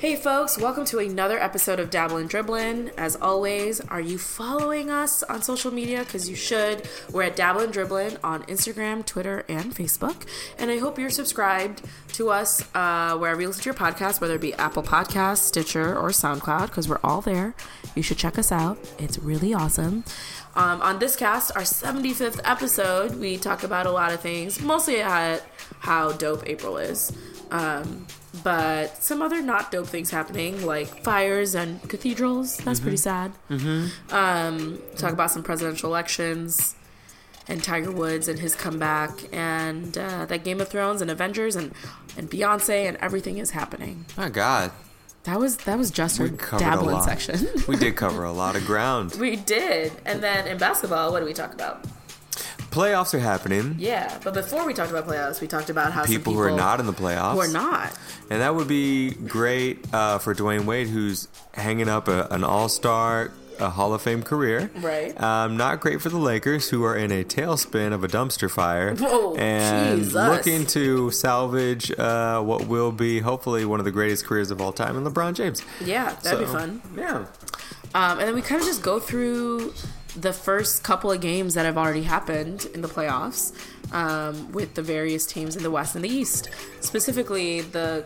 Hey folks, welcome to another episode of Dabblin' Dribblin'. As always, are you following us on social media? Because you should. We're at Dabblin' Dribblin' on Instagram, Twitter, and Facebook. And I hope you're subscribed to us uh, wherever you listen to your podcast, whether it be Apple Podcasts, Stitcher, or SoundCloud, because we're all there. You should check us out. It's really awesome. Um, on this cast, our 75th episode, we talk about a lot of things, mostly at how dope April is. Um, but some other not dope things happening, like fires and cathedrals. That's pretty sad. Mm-hmm. Um, talk about some presidential elections and Tiger Woods and his comeback, and uh, that Game of Thrones and Avengers and and Beyonce and everything is happening. My God, That was that was just our we dabbling section. we did cover a lot of ground. we did, and then in basketball, what do we talk about? Playoffs are happening. Yeah, but before we talked about playoffs, we talked about how some People, who are not in the playoffs. who are not. And that would be great uh, for Dwyane Wade, who's hanging up a, an all star, a Hall of Fame career. Right. Um, not great for the Lakers, who are in a tailspin of a dumpster fire. Whoa, and Jesus. looking to salvage uh, what will be hopefully one of the greatest careers of all time in LeBron James. Yeah, that'd be fun. Yeah. Um, and then we kind of just go through the first couple of games that have already happened in the playoffs um, with the various teams in the West and the East. Specifically, the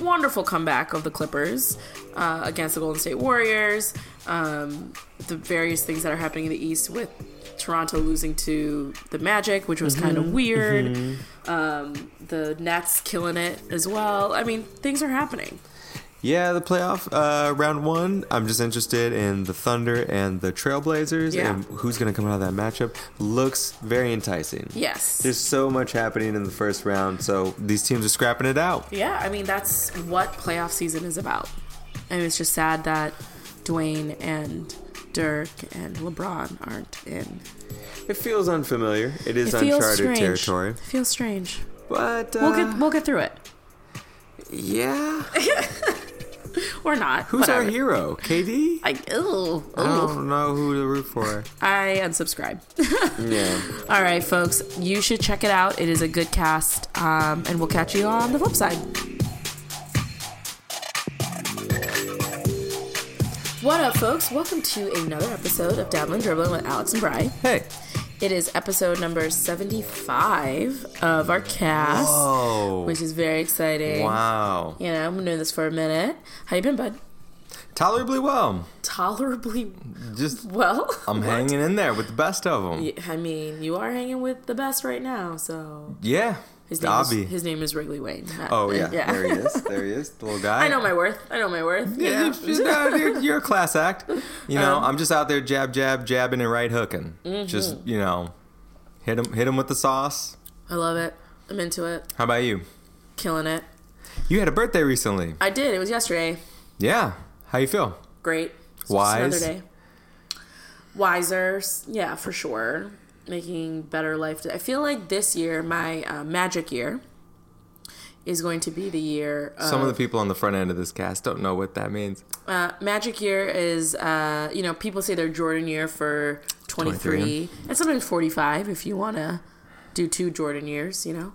wonderful comeback of the Clippers uh, against the Golden State Warriors, um, the various things that are happening in the East with Toronto losing to the Magic, which was kind of weird. Um, the Nets killing it as well. I mean, things are happening. Yeah, the playoff uh, round one. I'm just interested in the Thunder and the Trailblazers Yeah. and who's going to come out of that matchup. Looks very enticing. Yes. There's so much happening in the first round, so these teams are scrapping it out. Yeah, I mean that's what playoff season is about. And it's just sad that Dwyane and Dirk and LeBron aren't in. It feels unfamiliar. It is It uncharted strange. territory, It feels strange. but uh, We'll get we'll get through it. yeah. Or not. Who's whatever. our hero? KD. I, ew, I don't know who to root for. I unsubscribe. yeah. All right, folks, you should check it out. It is a good cast, um, and we'll catch you on the flip side. What up, folks? Welcome to another episode of Dabbling Dribbling with Alex and Bry. Hey. It is episode number 75 of our cast, Oh. which is very exciting. Wow. You know, I've been doing this for a minute. How you been, bud? Tolerably well. Tolerably Just well. I'm hanging in there with the best of them. I mean, you are hanging with the best right now, so Yeah. His name is, Dobby. his name is Wrigley Wayne. Not- Oh yeah. yeah, there he is. There he is, the little guy. I know my worth. I know my worth. you Yeah, know? it's just, uh, you're, you're a class act. You know, Um, I'm just out there jab, jab, jabbing and right hooking. Mm-hmm. Just you know, hit him, hit him with the sauce. I love it. I'm into it. How about you? Killing it. You had a birthday recently. I did. It was yesterday. Yeah. How you feel? Great. It's Wise? Another day. Wiser. Yeah, for sure. Making better life. I feel like this year, my uh, magic year, is going to be the year. Of, Some of the people on the front end of this cast don't know what that means. Uh, magic year is, uh, you know, people say their Jordan year for 23, 23. and sometimes 45 if you want to do two Jordan years, you know,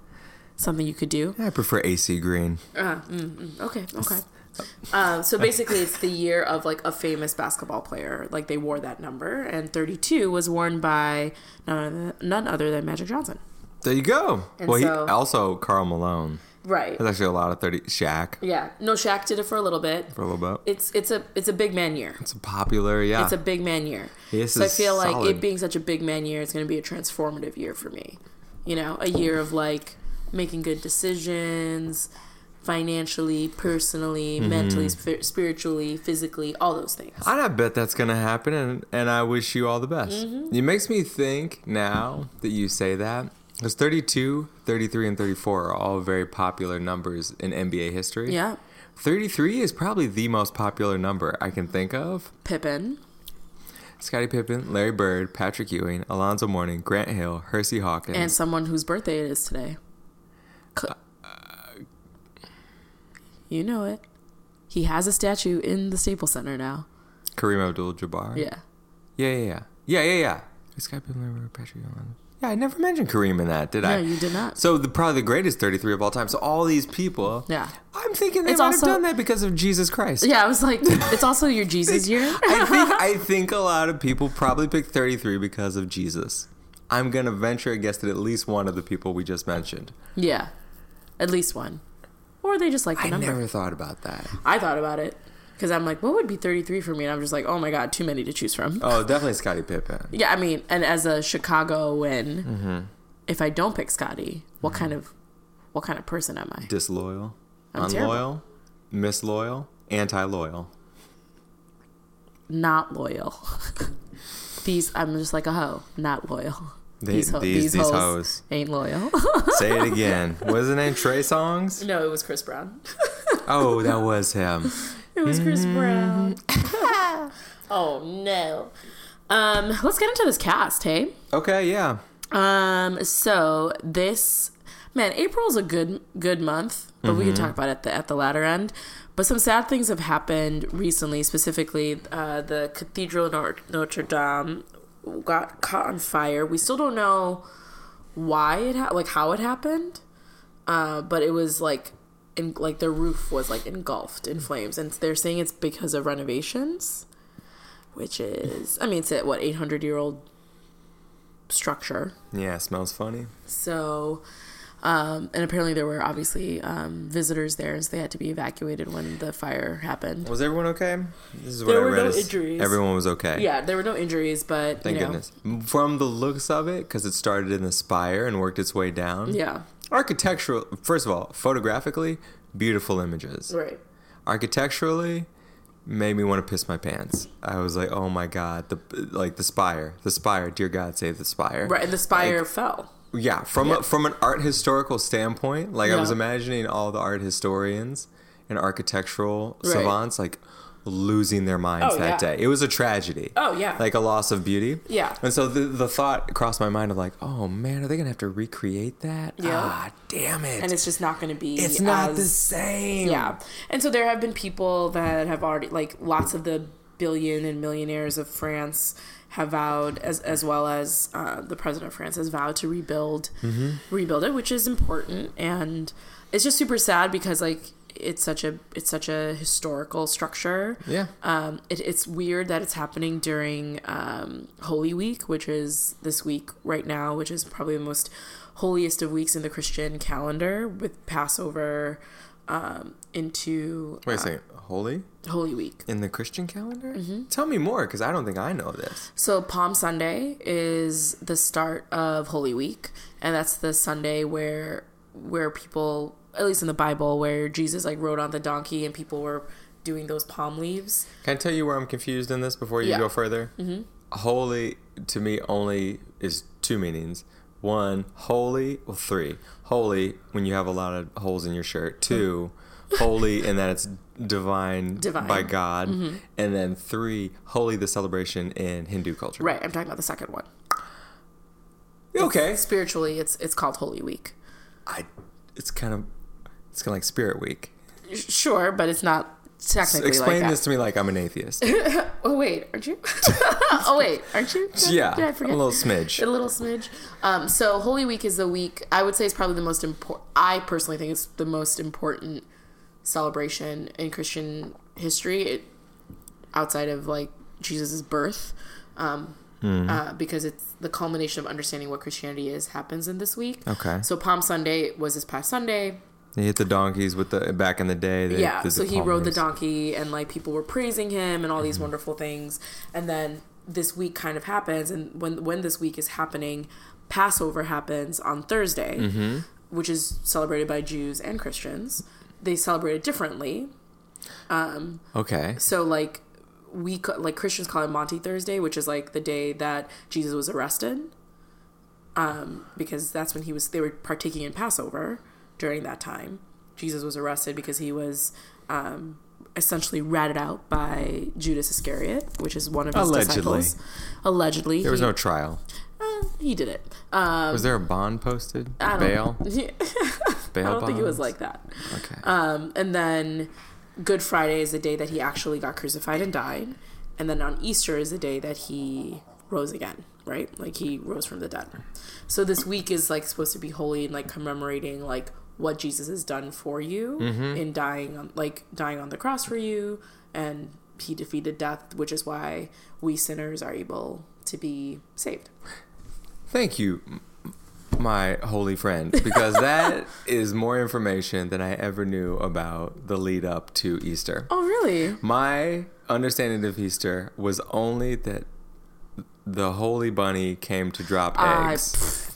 something you could do. I prefer AC Green. Uh, mm, mm, okay, okay. Uh, so basically, it's the year of like a famous basketball player. Like they wore that number, and 32 was worn by none other, than Magic Johnson. There you go. And well, so- he also Karl Malone. Right. There's actually a lot of thirty. Shaq Yeah. No, Shaq did it for a little bit. for a little bit. It's it's a it's a big man year. It's a popular. Yeah. It's a big man year. This so I feel like it being such a big man year, it's going to be a transformative year for me. You know, a year of like making good decisions, financially, personally, Mm-hmm. mentally, sp- spiritually, physically, all those things. And I bet that's going to happen, and, and I wish you all the best. Mm-hmm. It makes me think now that you say that, because 32, 33, and 34 are all very popular numbers in NBA history. Yeah. 33 is probably the most popular number I can think of. Pippen. Scottie Pippen, Larry Bird, Patrick Ewing, Alonzo Mourning, Grant Hill, Hersey Hawkins. And someone whose birthday it is today. Cl- you know it. He has a statue in the Staples Center now. Kareem Abdul-Jabbar. Yeah. Yeah, yeah, yeah. Yeah, yeah, yeah. Scottie Pippen, Larry Bird, Patrick Ewing. Alonzo- Yeah, I never mentioned Kareem in that, did I? No, you did not. So the probably the greatest 33 of all time. So all these people. Yeah. I'm thinking they It's might also- have done that because of Jesus Christ. Yeah, I was like, it's also your Jesus year. I think I think a lot of people probably picked 33 because of Jesus. I'm gonna venture a guess that at least one of the people we just mentioned. yeah, at least one, or they just like the I number. never thought about that. I thought about it because I'm like, what would be 33 for me? And I'm just like, oh my god, too many to choose from. Oh, definitely Scottie Pippen. Yeah, I mean, and as a Chicagoan, Mm-hmm. if I don't pick Scotty, what kind of what kind of person am I? Disloyal, I'm unloyal, misloyal, anti-loyal. Not loyal. these I'm just like a hoe, not loyal. They- these, ho- these- these hoes. ain't loyal. Say it again. was his name? Trey Songz? no, it was Chris Brown. Oh, that was him. It was Chris Mm-hmm. Brown. oh no. Um, let's get into this cast, hey? Okay, yeah. Um, so this man, April's a good good month, but we can talk about it at the at the latter end. But some sad things have happened recently. Specifically, uh, the Cathedral Notre Dame got caught on fire. We still don't know why it ha- like how it happened, uh, but it was like in like the roof was like engulfed in flames, and they're saying it's because of renovations, which is I mean it's a what eight hundred year old structure. Yeah, smells funny. So, um, and apparently there were obviously um, visitors there, so they had to be evacuated when the fire happened. Was everyone okay? This is what There I were read. no is injuries. Everyone was okay. Yeah, there were no injuries, but Thank you know, goodness. From the looks of it, because it started in the spire and worked its way down. Yeah, Architectural, first of all, photographically, beautiful images. right. Architecturally, made me want to piss my pants. I was like, oh my god, the like the spire, the spire. Dear God, save the spire. Right, and the spire fell. Yeah, from Yeah. A, from an art historical standpoint, like I was imagining all the art historians and architectural Right. savants like losing their minds Oh, that yeah. day. It was a tragedy. Oh yeah, Like a loss of beauty. Yeah. And so the the thought crossed my mind of like, oh man, are they gonna have to recreate that? Yeah. Ah, damn it. and it's just not going to be. it's not as, the same. Yeah, and so there have been people that have already like lots of the billion and millionaires of France have vowed, as as well as uh, the president of France has vowed to rebuild, rebuild it, which is important, and it's just super sad because like it's such a it's such a historical structure. Yeah. Um, it, it's weird that it's happening during um, Holy Week, which is this week right now, which is probably the most holiest of weeks in the Christian calendar, with Passover um, into Wait a uh, second. Holy? Holy Week. In the Christian calendar? Mm-hmm. Tell me more, because I don't think I know this. So Palm Sunday is the start of Holy Week, and that's the Sunday where where people, at least in the Bible, where Jesus like rode on the donkey and people were doing those palm leaves. Can I tell you where I'm confused in this before you Yeah. go further? Mm-hmm. Holy to me only is two meanings. One, holy. Well, three. Holy when you have a lot of holes in your shirt. Two, holy in that it's divine, Divine. by God. And then three, Holi the celebration in Hindu culture. Right, I'm talking about the second one. Okay. Spiritually, it's it's called Holy Week. I. It's kind of. It's kind of like Spirit Week. Sure, but it's not technically Explain like that. this to me like I'm an atheist. Oh wait, aren't you? oh wait, aren't you? Did yeah, I a forget? little smidge. a little smidge. Um, so Holy Week is the week I would say is probably the most important. I personally think it's the most important celebration in Christian history, it, outside of like Jesus' birth, um, Mm-hmm. uh, because it's the culmination of understanding what Christianity is happens in this week. Okay. So Palm Sunday was this past Sunday. He hit the donkeys with the back in the day. They yeah so he rode the donkey and like people were praising him and all Mm-hmm. these wonderful things and then this week kind of happens and when when this week is happening passover happens on thursday Mm-hmm. which is celebrated by jews and christians they celebrate it differently Okay. so like we like christians call it maundy thursday which is like the day that jesus was arrested um because that's when he was they were partaking in passover during that time jesus was arrested because he was um essentially ratted out by judas iscariot which is one of his Allegedly. disciples allegedly There was he, no trial. Uh, he did it um Was there a bond posted? I Bail? Bail I don't think it was like that. Okay. Um, and then Good Friday is the day that he actually got crucified and died. And then on Easter is the day that he rose again. right? Like he rose from the dead. So this week is like supposed to be holy and like commemorating like what Jesus has done for you in dying on like dying on the cross for you and he defeated death, which is why we sinners are able to be saved. Thank you, my holy friend, because that is more information than I ever knew about the lead up to Easter. Oh, really? My understanding of Easter was only that the Holy Bunny came to drop I- eggs.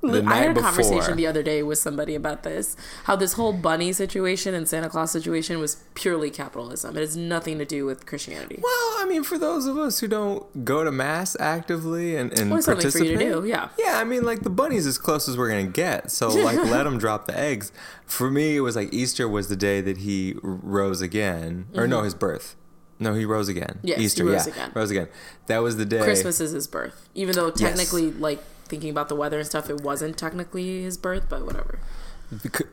The I had a before. conversation the other day with somebody about this. How this whole bunny situation and Santa Claus situation was purely capitalism. It has nothing to do with Christianity. Well, I mean, for those of us who don't go to mass actively and, and Well, it's something for participate, you to do, yeah. yeah. I mean, like the bunny's as close as we're gonna get. So, like, let them drop the eggs. For me, it was like Easter was the day that he rose again, or no, his birth. No, he rose again. Mm-hmm. Yes, Easter, rose yeah, again. rose again. That was the day. Christmas is his birth. Even though technically, like, thinking about the weather and stuff, it wasn't technically his birth, but whatever. Becau-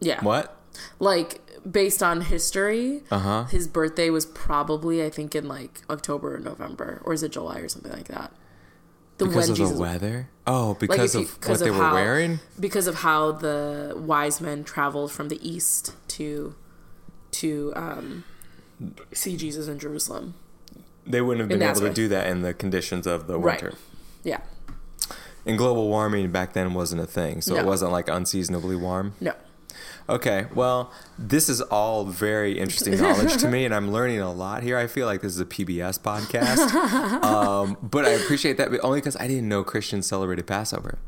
Yeah. what? Like, based on history, Uh huh. his birthday was probably, I think, in like October or November, or is it July or something like that? The Because of Jesus- the weather. Oh, because you- of what they of were how- wearing. because of how the wise men traveled from the east to to um, see Jesus in Jerusalem. They wouldn't have been able to do that in the conditions of the Right. winter. Yeah. And global warming back then wasn't a thing, so it wasn't like unseasonably warm. No. Okay, well, this is all very interesting knowledge to me, and I'm learning a lot here. I feel like this is a PBS podcast, um, but I appreciate that only because I didn't know Christians celebrated Passover.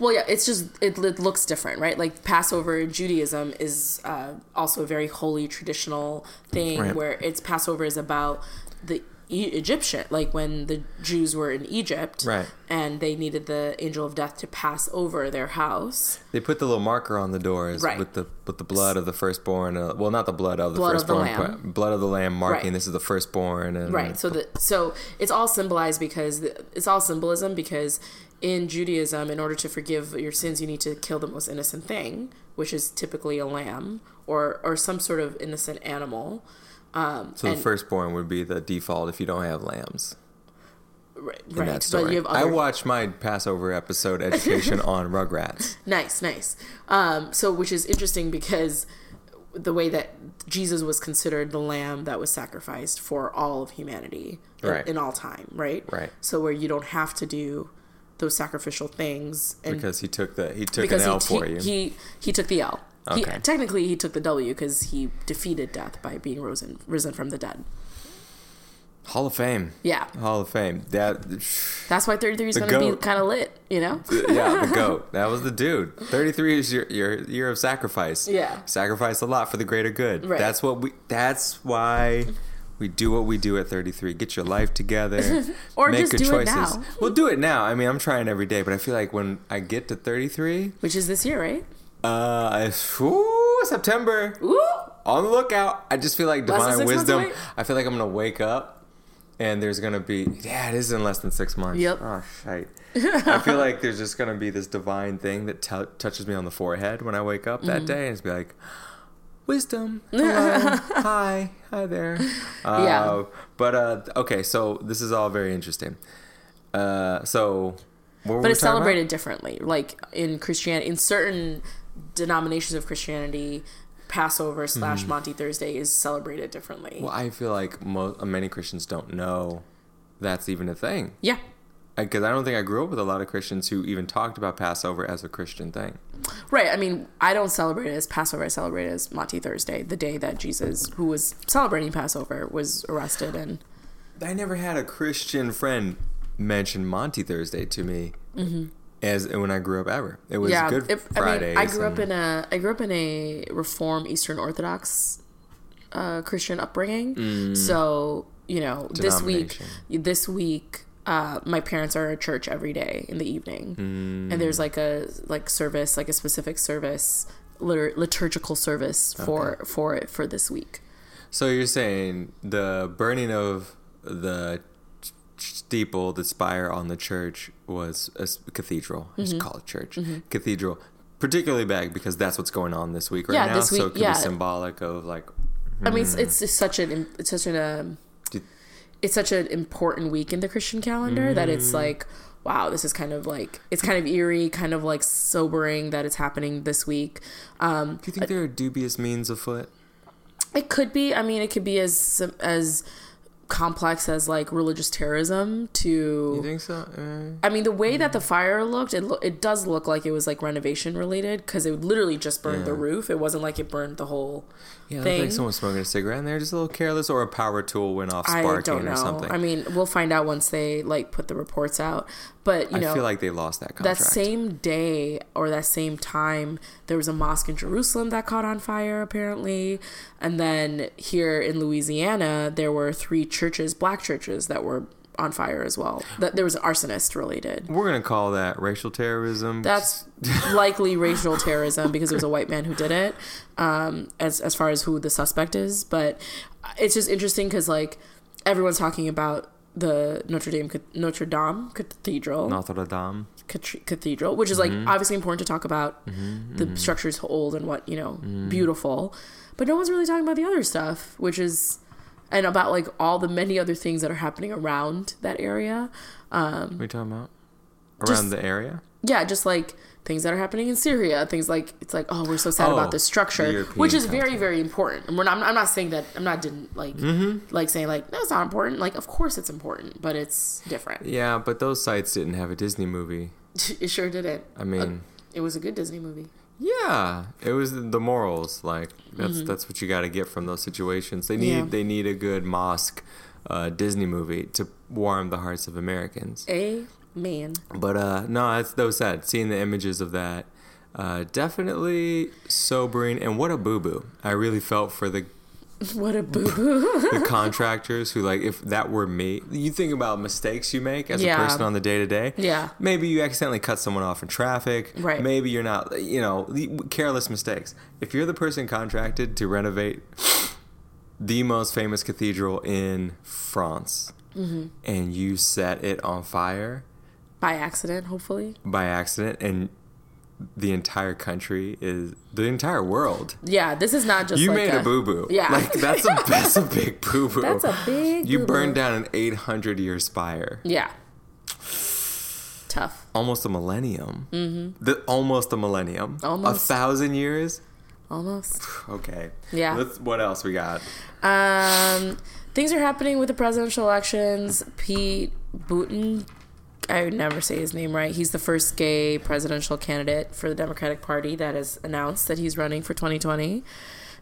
Well, yeah, it's just it, it looks different, right? Like Passover in Judaism is uh, also a very holy traditional thing Right. where it's Passover is about the e- Egyptian, like when the Jews were in Egypt, Right. and they needed the angel of death to pass over their house. They put the little marker on the doors Right. with the with the blood of the firstborn. Uh, well, not the blood of the Blood of the firstborn, lamb. but blood of the lamb, marking Right. this is the firstborn. And Right. So that so it's all symbolized because the, it's all symbolism because in Judaism, in order to forgive your sins, you need to kill the most innocent thing, which is typically a lamb or or some sort of innocent animal. Um, So the firstborn would be the default if you don't have lambs. right, In right. that But story, you have I watched my Passover episode education on Rugrats. nice, nice. Um, so which is interesting because the way that Jesus was considered the lamb that was sacrificed for all of humanity in- Right. in, all time, right? Right. So where you don't have to do those sacrificial things and because he took the he took an L he, for you. he he took the L. He, technically, he took the W because he defeated death by being risen risen from the dead. Hall of Fame. Yeah, Hall of Fame. That that's why 33 is going to be kind of lit, you know? yeah, the goat. That was the dude. Thirty-three is your your year of sacrifice. Yeah. sacrifice a lot for the greater good. Right. That's what we. That's why we do what we do at thirty-three. Get your life together. Or make just good do it choices. now. We'll do it now. I mean, I'm trying every day, but I feel like when I get to thirty-three, Which is this year, right? Uh, I, ooh, September. Ooh, on the lookout. I just feel like divine wisdom. I feel like I'm gonna wake up and there's gonna be yeah, it is in less than six months. Yep. Oh shite. I feel like there's just gonna be this divine thing that t- touches me on the forehead when I wake up Mm-hmm. that day, and it's be like. Wisdom. Hello. Hi. Hi there. Uh, Yeah. But uh, okay, so this is all very interesting. Uh, so, but it's talking about? celebrated differently. Like in Christianity, in certain denominations of Christianity, Passover slash Maundy Thursday is celebrated differently. Hmm. Well, I feel like mo- many Christians don't know that's even a thing. yeah, because I don't think I grew up with a lot of Christians who even talked about Passover as a Christian thing. right. I mean, I don't celebrate it as Passover. I celebrate it as Maundy Thursday, the day that Jesus, who was celebrating Passover, was arrested and I never had a Christian friend mention Maundy Thursday to me as when I grew up ever. It was yeah. Good if- Friday. I mean, I grew up in a I grew up in a Reform Eastern Orthodox uh, Christian upbringing. So you know, this week, this week, uh, my parents are at church every day in the evening, and there's like a like service, like a specific service, litur- liturgical service for for it for this week. So you're saying the burning of the steeple, the spire on the church was a cathedral. Mm-hmm. Just call it church. Cathedral. Particularly bad because that's what's going on this week right Yeah, now. this so week- it could yeah. be symbolic of like I mean, it's, it's just such an it's such an um, it's such an important week in the Christian calendar that Mm. it's like, wow, this is kind of like it's kind of eerie, kind of like sobering that it's happening this week. Um, Do you think there are dubious means afoot? it could be. I mean, it could be as as complex as like religious terrorism to You think so? Uh, I mean, the way that the fire looked, it lo- it does look like it was like renovation related because it literally just burned the roof. It wasn't like it burned the whole yeah, thing. like someone smoking a cigarette and they're just a little careless, or a power tool went off I sparking or something. I mean, we'll find out once they like put the reports out. But you I know, feel like they lost that contract. that same day or that same time, there was a mosque in Jerusalem that caught on fire apparently, and then here in Louisiana, there were three churches, black churches, that were on fire as well. That there was an arsonist related. We're gonna call that racial terrorism. That's likely racial terrorism because it was a white man who did it. Um, as as far as who the suspect is, but it's just interesting because like everyone's talking about the Notre Dame Notre Dame Cathedral, Notre Dame. Cathedral, which is like Mm-hmm. obviously important to talk about. The structure's old and what you know, Mm-hmm. beautiful, but no one's really talking about the other stuff, which is and about like all the many other things that are happening around that area. Um, What are you talking about? Around Just- the area? yeah, just like things that are happening in Syria, things like it's like oh we're so sad Oh, about this the structure, which is very very important. And we're not, I'm not saying that I'm not didn't like Mm-hmm. like saying like that's not important. Like of course it's important, but it's different. Yeah, but those sites didn't have a Disney movie. it sure didn't. I mean, It was a good Disney movie. Yeah, it was the morals. Like that's that's what you got to get from those situations. They need Mm-hmm. Yeah. they need a good mosque uh, Disney movie to warm the hearts of Americans. Amen. But uh, no, that's that was sad. Seeing the images of that, uh, definitely sobering. And what a boo boo! I really felt for the What a boo boo. the contractors who like if that were me. You think about mistakes you make as Yeah. a person on the day to day. Yeah. Maybe you accidentally cut someone off in traffic. Right. Maybe you're not. You know, careless mistakes. If you're the person contracted to renovate the most famous cathedral in France. Mm-hmm. And you set it on fire, By accident, hopefully. by accident and the entire country is the entire world. Yeah, this is not just You like made a, boo boo. Yeah. Like that's a that's a big boo boo. That's a big You boo-boo. burned down an 800 year spire. Yeah. Tough. Almost a millennium. Mm-hmm. The, almost a millennium. Almost A thousand years. Almost. Okay. Yeah. Let's, what else we got? Um, things are happening with the presidential elections. Pete Buttigieg, I would never say his name right. He's the first gay presidential candidate for the Democratic Party that has announced that he's running for 2020.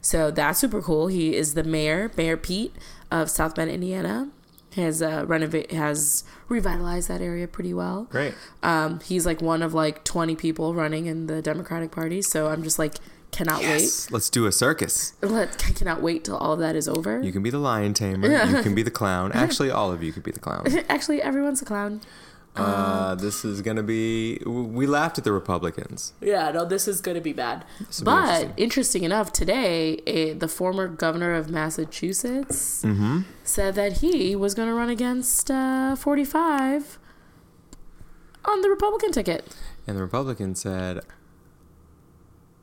So that's super cool. He is the mayor, Mayor Pete of South Bend, Indiana. Has uh, renovate has revitalized that area pretty well. Great. Um, he's like one of like 20 people running in the Democratic Party. So I'm just like cannot Yes. Let's do a circus. wait. Let I cannot wait till all of that is over. You can be the lion tamer. You can be the clown. Actually, all of you could be the clown. Actually, everyone's a clown. Uh, this is gonna be. We laughed at the Republicans. Yeah, no, this is going to be bad. be But interesting. interesting. enough, today a, the former governor of Massachusetts Mm-hmm. said that he was going to run against uh, 45 on the Republican ticket. And the Republican said,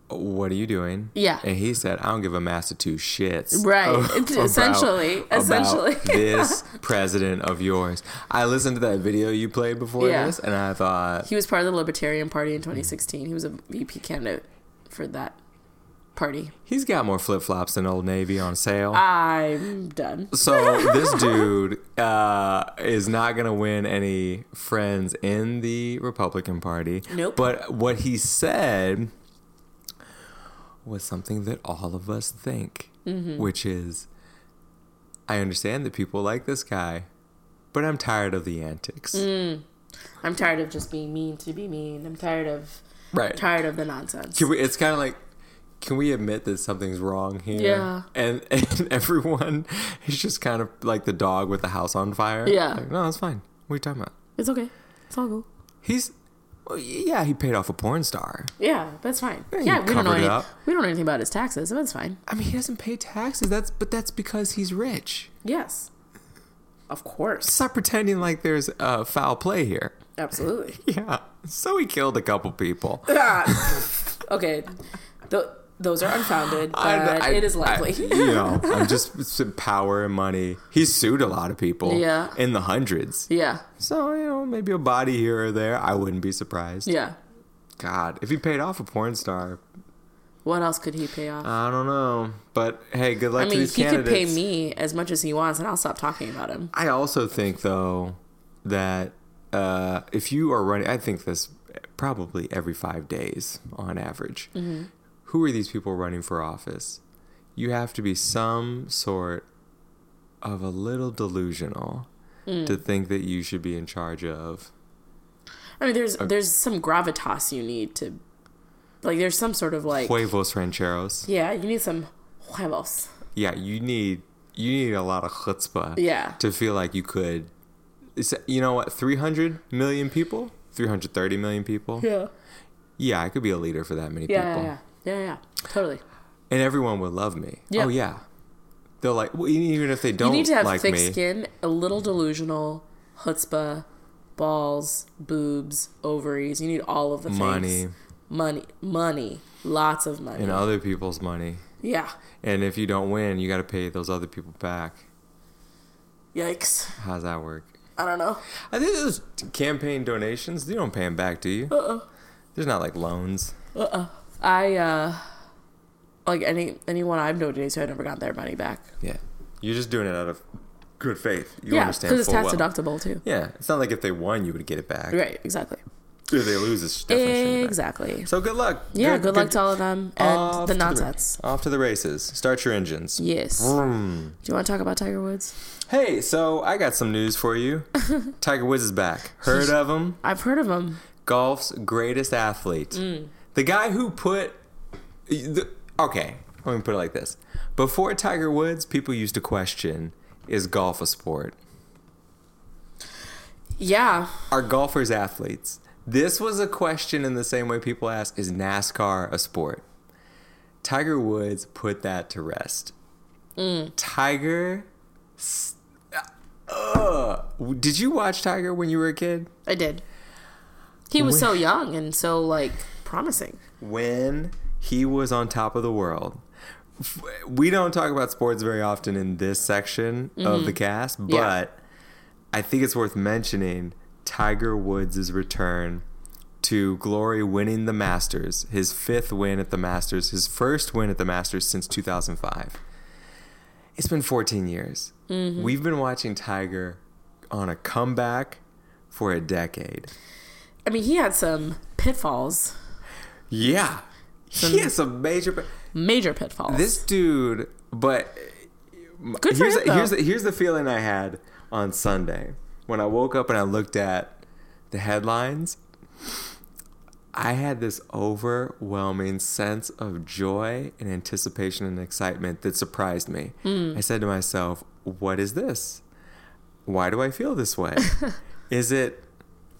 "What are you doing?" Yeah. And he said, "I don't give a mass of two shits." Right. about- Essentially. about Essentially. this president of yours. I listened to that video you played before Yeah. this, and I thought, He was part of the Libertarian Party in 2016. He was a VP candidate for that party. he's got more flip flops than Old Navy on sale. I'm done. So this dude uh, is not going to win any friends in the Republican Party. Nope. But what he said was something that all of us think, Mm-hmm. which is, I understand that people like this guy, but I'm tired of the antics. Mm. I'm tired of just being mean to be mean. I'm tired of Right. tired of the nonsense. Can we, it's kind of like, can we admit that something's wrong here? Yeah. And and everyone is just kind of like the dog with the house on fire. Yeah. Like, no, that's fine. What are you talking about? It's okay. It's all cool. He's, well, yeah, he paid off a porn star. Yeah, that's fine. Yeah, Yeah, we don't know any, we don't know anything about his taxes, so that's fine. I mean, he doesn't pay taxes. That's but that's because he's rich. Yes. Of course. Stop pretending like there's uh, foul play here. Absolutely. Yeah. So he killed a couple people. okay. The those are unfounded, but I- I- it is I- likely. you know, I'm just power and money. He sued a lot of people. Yeah. In the hundreds. yeah, So, you know, maybe a body here or there. I wouldn't be surprised. yeah. God, if he paid off a porn star, What else could he pay off? I don't know. But hey, good luck I to mean, these he could pay me as much as he wants, and I'll stop talking about him. I also think though that uh, if you are running, I think this probably every five days on average. Mm-hmm. Who are these people running for office? You have to be some sort of a little delusional Mm. to think that you should be in charge of. I mean, there's there's some gravitas you need to, like, there's some sort of like, Huevos rancheros. yeah, you need some huevos. Yeah, you need you need a lot of chutzpah. Yeah. To feel like you could. You know what? Three hundred million people. Three hundred thirty million people. Yeah. Yeah, I could be a leader for that many Yeah, people. yeah, yeah, yeah, yeah, totally. And everyone would love me. Yeah. Oh, yeah. They'll like, well, even if they don't You need to have like thick me. skin, a little delusional, chutzpah, balls, boobs, ovaries. You need all of the things. Money. money, money, lots of money. And other people's money. yeah. And if you don't win, you got to pay those other people back. Yikes. How's that work? I don't know. I think those campaign donations, you don't pay them back, do you? Uh-uh. There's not like loans. Uh-uh. I uh like any anyone I've donated to, I never got their money back. Yeah. You're just doing it out of good faith. You yeah, understand because it's tax well. deductible too. Yeah. It's not like if they won, you would get it back. Right, exactly. If they lose, it's definitely. Exactly. So good luck. Yeah, good, luck to all of them and the to nonsense. off to the races. Start your engines. Yes. Vroom. Do you want to talk about Tiger Woods? Hey, so I got some news for you. Tiger Woods is back. Heard of him? I've heard of him. Golf's greatest athlete. Mm. The guy who put. The, okay, let me put it like this. Before Tiger Woods, people used to question is golf a sport? Yeah. Are golfers athletes? This was a question in the same way people ask is NASCAR a sport? Tiger Woods put that to rest. Mm. Tiger. Uh, did you watch Tiger when you were a kid? I did. He was so young and so like promising. when he was on top of the world. We don't talk about sports very often in this section of the mm-hmm. cast, but Yeah. I think it's worth mentioning Tiger Woods' return to glory winning the Masters, his fifth win at the Masters, his first win at the Masters since 2005. It's been 14 years. Mm-hmm. We've been watching Tiger on a comeback for a decade. I mean, he had some pitfalls, Yeah. He has some major. major pitfalls. This dude, but Good for here's him, the, here's the, here's the feeling I had on Sunday when I woke up and I looked at the headlines. I had this overwhelming sense of joy and anticipation and excitement that surprised me. Hmm. I said to myself, "What is this? Why do I feel this way? is it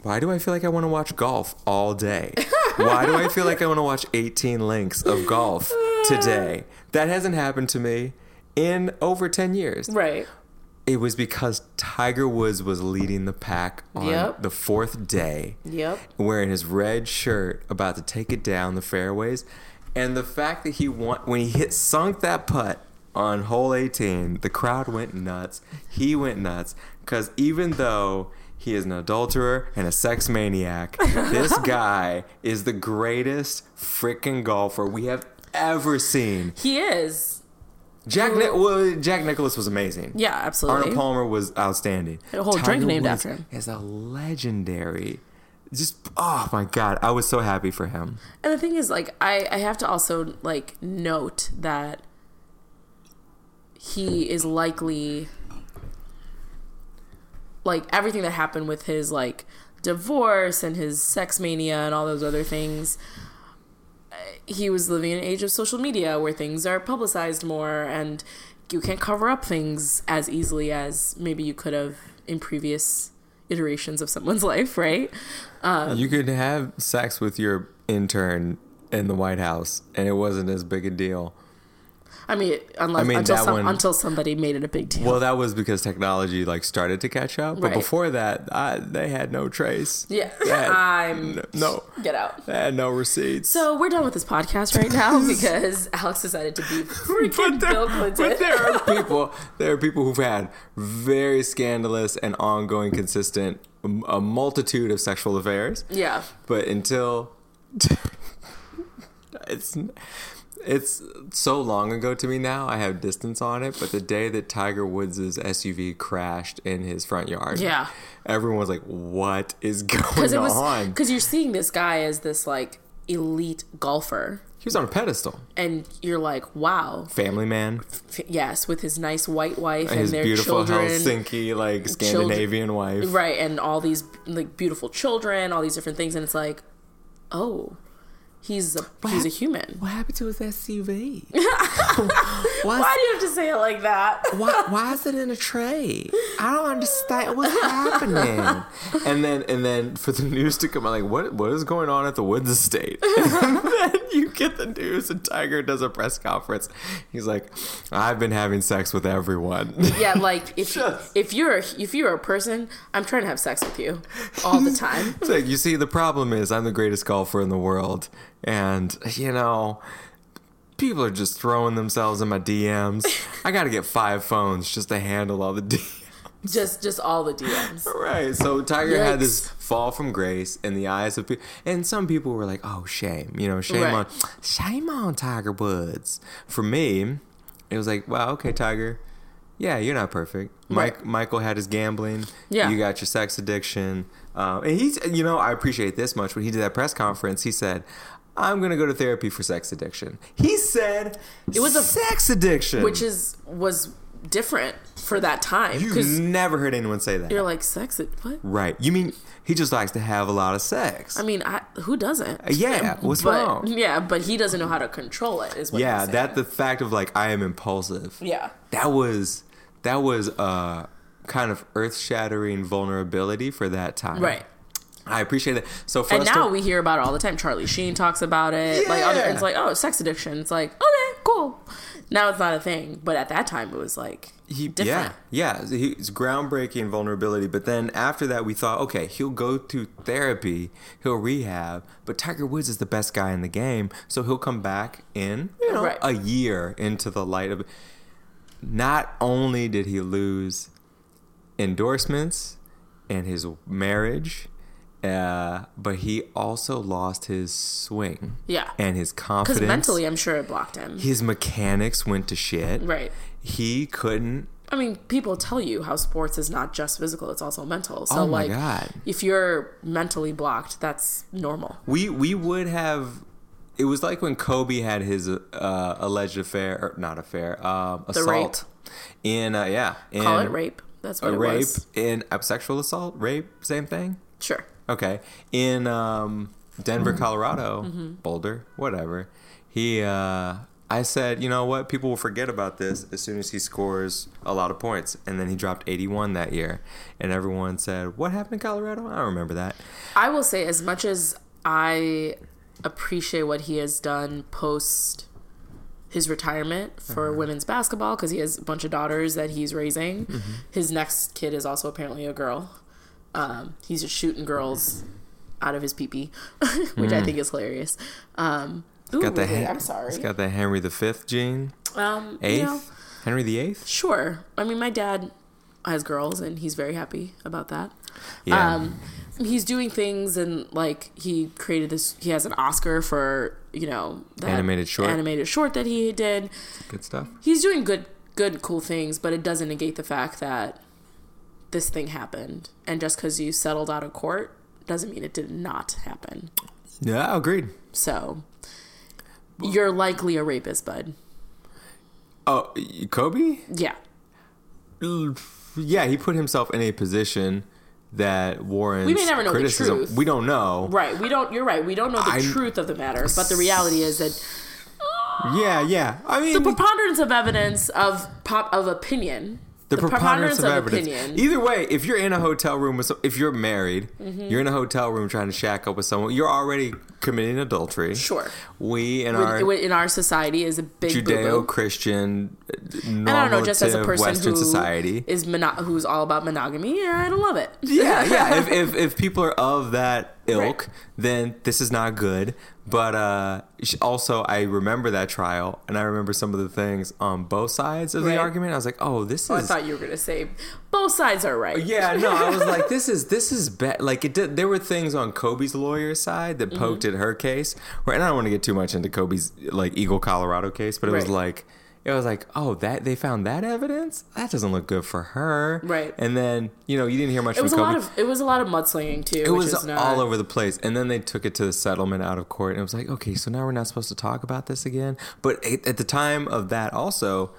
why do I feel like I want to watch golf all day? Why do I feel like I want to watch 18 links of golf today? That hasn't happened to me in over 10 years. right. It was because Tiger Woods was leading the pack on Yep. the fourth day, Yep. wearing his red shirt, about to take it down the fairways. And the fact that he won, when he hit sunk that putt on hole 18, the crowd went nuts. He went nuts because even though he is an adulterer and a sex maniac, this guy is the greatest freaking golfer we have ever seen. He is. Jack, Ni- well, Jack Nicklaus was amazing. Yeah, absolutely. Arnold Palmer was outstanding. A whole drink named after him. Is a legendary. Just oh my god, I was so happy for him. And the thing is, like, I, I have to also like note that he is likely like everything that happened with his like divorce and his sex mania and all those other things. uh, He was living in an age of social media where things are publicized more and you can't cover up things as easily as maybe you could have in previous iterations of someone's life, right? you could have sex with your intern in the White House, and it wasn't as big a deal. I mean, unless I mean, until some, one- until somebody made it a big deal. Well, that was because technology like started to catch up, but Right. before that, I, they had no trace. yeah, had I'm no, get out. they had no receipts. So we're done with this podcast right now because Alex decided to be freaking there, Bill Clinton. but there are people. There are people who've had very scandalous and ongoing, consistent, a multitude of sexual affairs. yeah, But until it's it's so long ago to me now, I have distance on it. But the day that Tiger Woods' SUV crashed in his front yard, Yeah. everyone was like, "What is going it was on?" because you're seeing this guy as this like elite golfer, He was on a pedestal. and you're like, wow, Family man, F- yes, with his nice white wife and his their beautiful children. Helsinki, like Scandinavian wife. right and all these like beautiful children all these different things and it's like oh he's a he's a human What happened to his SUV? why do you have to say it like that why, why is it in a tray? I don't understand what's happening. And then and then for the news to come out, like what what is going on at the Woods estate? And then you get the news and Tiger does a press conference. He's like, I've been having sex with everyone. yeah like if Just- if you're if you're a person i'm trying to have sex with you all the time It's like, you see, the problem is I'm the greatest golfer in the world. And, you know, people are just throwing themselves in my DMs. I got to get five phones just to handle all the DMs. just just all the dms Right. So Tiger had this fall from grace in the eyes of people, and some people were like, "Oh, shame," you know, shame Right. on, shame on Tiger Woods. For me, it was like, "Wow, okay, Tiger, yeah, you're not perfect." Mike, Right. Michael had his gambling. Yeah. You got your sex addiction, um, and he's, you know, I appreciate this much. When he did that press conference, he said. I'm gonna go to therapy for sex addiction. He said It was a- sex addiction, which is was different for that time you've because never heard anyone say that. you're like sex it what Right. You mean he just likes to have a lot of sex? I mean, I, who doesn't? Uh, yeah. What's but, wrong? Yeah, but he doesn't know how to control it. Is what Yeah, that the fact of like I am impulsive. yeah. That was that was a kind of earth shattering vulnerability for that time. Right. I appreciate it. So for And now to, we hear about it all the time. Charlie Sheen talks about it. Like other, Yeah. it's like, oh, sex addiction. It's like, okay, cool. Now it's not a thing, but at that time it was like he, different. yeah, yeah, he's groundbreaking vulnerability. But then after that, we thought, okay, he'll go to therapy, he'll rehab. But Tiger Woods is the best guy in the game, so he'll come back in you know Right. a year into the light of. Not only did he lose endorsements and his marriage, uh, but he also lost his swing. Yeah. and his confidence. Because mentally, I'm sure it blocked him. his mechanics went to shit. Right. He couldn't I mean, people tell you how sports is not just physical; it's also mental. So, Oh my like, God. if you're mentally blocked, that's normal. We we would have. It was like when Kobe had his uh, alleged affair, or not affair, um, assault in uh, yeah, in Call it rape. That's what a it rape was. in uh, sexual assault, rape, same thing. Sure. Okay, in um, Denver, Mm-hmm. Colorado, Boulder, whatever. He, uh, I said, you know what? People will forget about this as soon as he scores a lot of points, and then he dropped 81 that year, and everyone said, "What happened in Colorado?" I don't remember that. I will say, as much as I appreciate what he has done post his retirement for Uh-huh. women's basketball, because he has a bunch of daughters that he's raising. Mm-hmm. His next kid is also apparently a girl. Um, he's just shooting girls out of his pee pee, which I think is hilarious. Um, ooh, Mm. Got the wait, Hen- I'm sorry. It's got the Henry V gene. um, you Eighth, know, Henry the Eighth. sure. I mean, my dad has girls, and he's very happy about that. Yeah. Um, he's doing things and like he created this. He has an Oscar for you know that Animated short. animated short that he did. Good stuff. He's doing good, good, cool things, but it doesn't negate the fact that this thing happened. And just because you settled out of court doesn't mean it did not happen. Yeah, agreed. So you're likely a rapist, bud. Oh, Kobe? Yeah. Yeah, he put himself in a position that warrants We may never know the criticism. truth. We don't know. Right. We don't. You're right. We don't know the I- truth of the matter, but the reality is that Yeah, yeah. I mean, the preponderance of evidence of pop of opinion The, The preponderance, preponderance of, of evidence. opinion. Either way, if you're in a hotel room with, some, if you're married, Mm-hmm. you're in a hotel room trying to shack up with someone, you're already committing adultery. Sure. We in our in our society is a big. Judeo-Christian, And I don't know, just as a person Western who society. is mono- who's all about monogamy, yeah, I don't love it. yeah, yeah. If, if if people are of that ilk, Right. then this is not good. But uh, also, I remember that trial, and I remember some of the things on both sides of Right. the argument. I was like, oh, this I is. I thought you were gonna say both sides are right. yeah, no, I was like, this is this is bad. Like it did. There were things on Kobe's lawyer's side that poked Mm-hmm. at her case. Where, and I don't want to get too much into Kobe's like Eagle, Colorado case, but it was like. It was like, oh, that they found that evidence. That doesn't look good for her, Right. And then you know you didn't hear much It was a from Kobe. lot of it was a lot of mudslinging too. It was not, all over the place. And then they took it to the settlement out of court. And it was like, okay, so now we're not supposed to talk about this again. But at the time of that, also,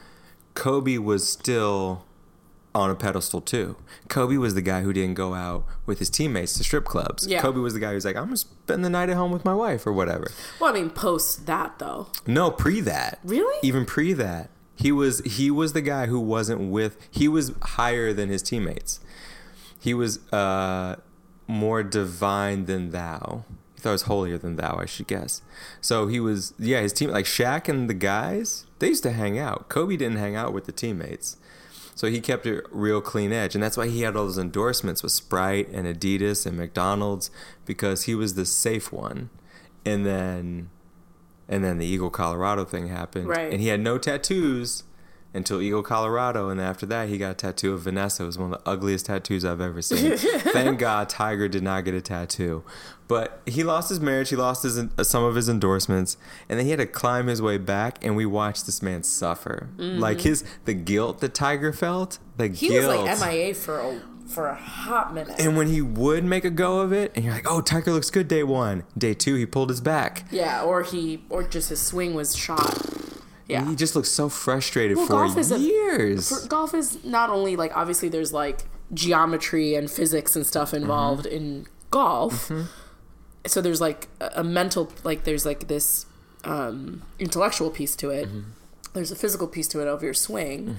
Kobe was still on a pedestal too. Kobe was the guy who didn't go out with his teammates to strip clubs. Yeah. Kobe was the guy who's like, I'm to spend the night at home with my wife or whatever. Well, I mean, post that though. No, pre that. Really? Even pre that. He was he was the guy who wasn't with he was higher than his teammates. He was uh more divine than thou. He thought he was holier than thou, I should guess. So he was yeah, his team like Shaq and the guys, they used to hang out. Kobe didn't hang out with the teammates. So he kept a real clean edge. And that's why he had all those endorsements with Sprite and Adidas and McDonald's because he was the safe one. And then and then the Eagle Colorado thing happened. Right. And he had no tattoos until Eagle Colorado. And after that, he got a tattoo of Vanessa. It was one of the ugliest tattoos I've ever seen. Thank God Tiger did not get a tattoo. But he lost his marriage. He lost his uh, some of his endorsements, and then he had to climb his way back. And we watched this man suffer. Like his the guilt that Tiger felt. The Mm-hmm. He was like MIA for a for a hot minute. and when he would make a go of it, and you're like, "Oh, Tiger looks good day one." Day two, he pulled his back. yeah, or he or just his swing was shot. Yeah. He just looks so frustrated Well, for golf is a- years. For, golf is not only like obviously there's like geometry and physics and stuff Mm-hmm. involved in golf. So there's like a, a mental like there's like this um, intellectual piece to it. Mm-hmm. There's a physical piece to it of your swing,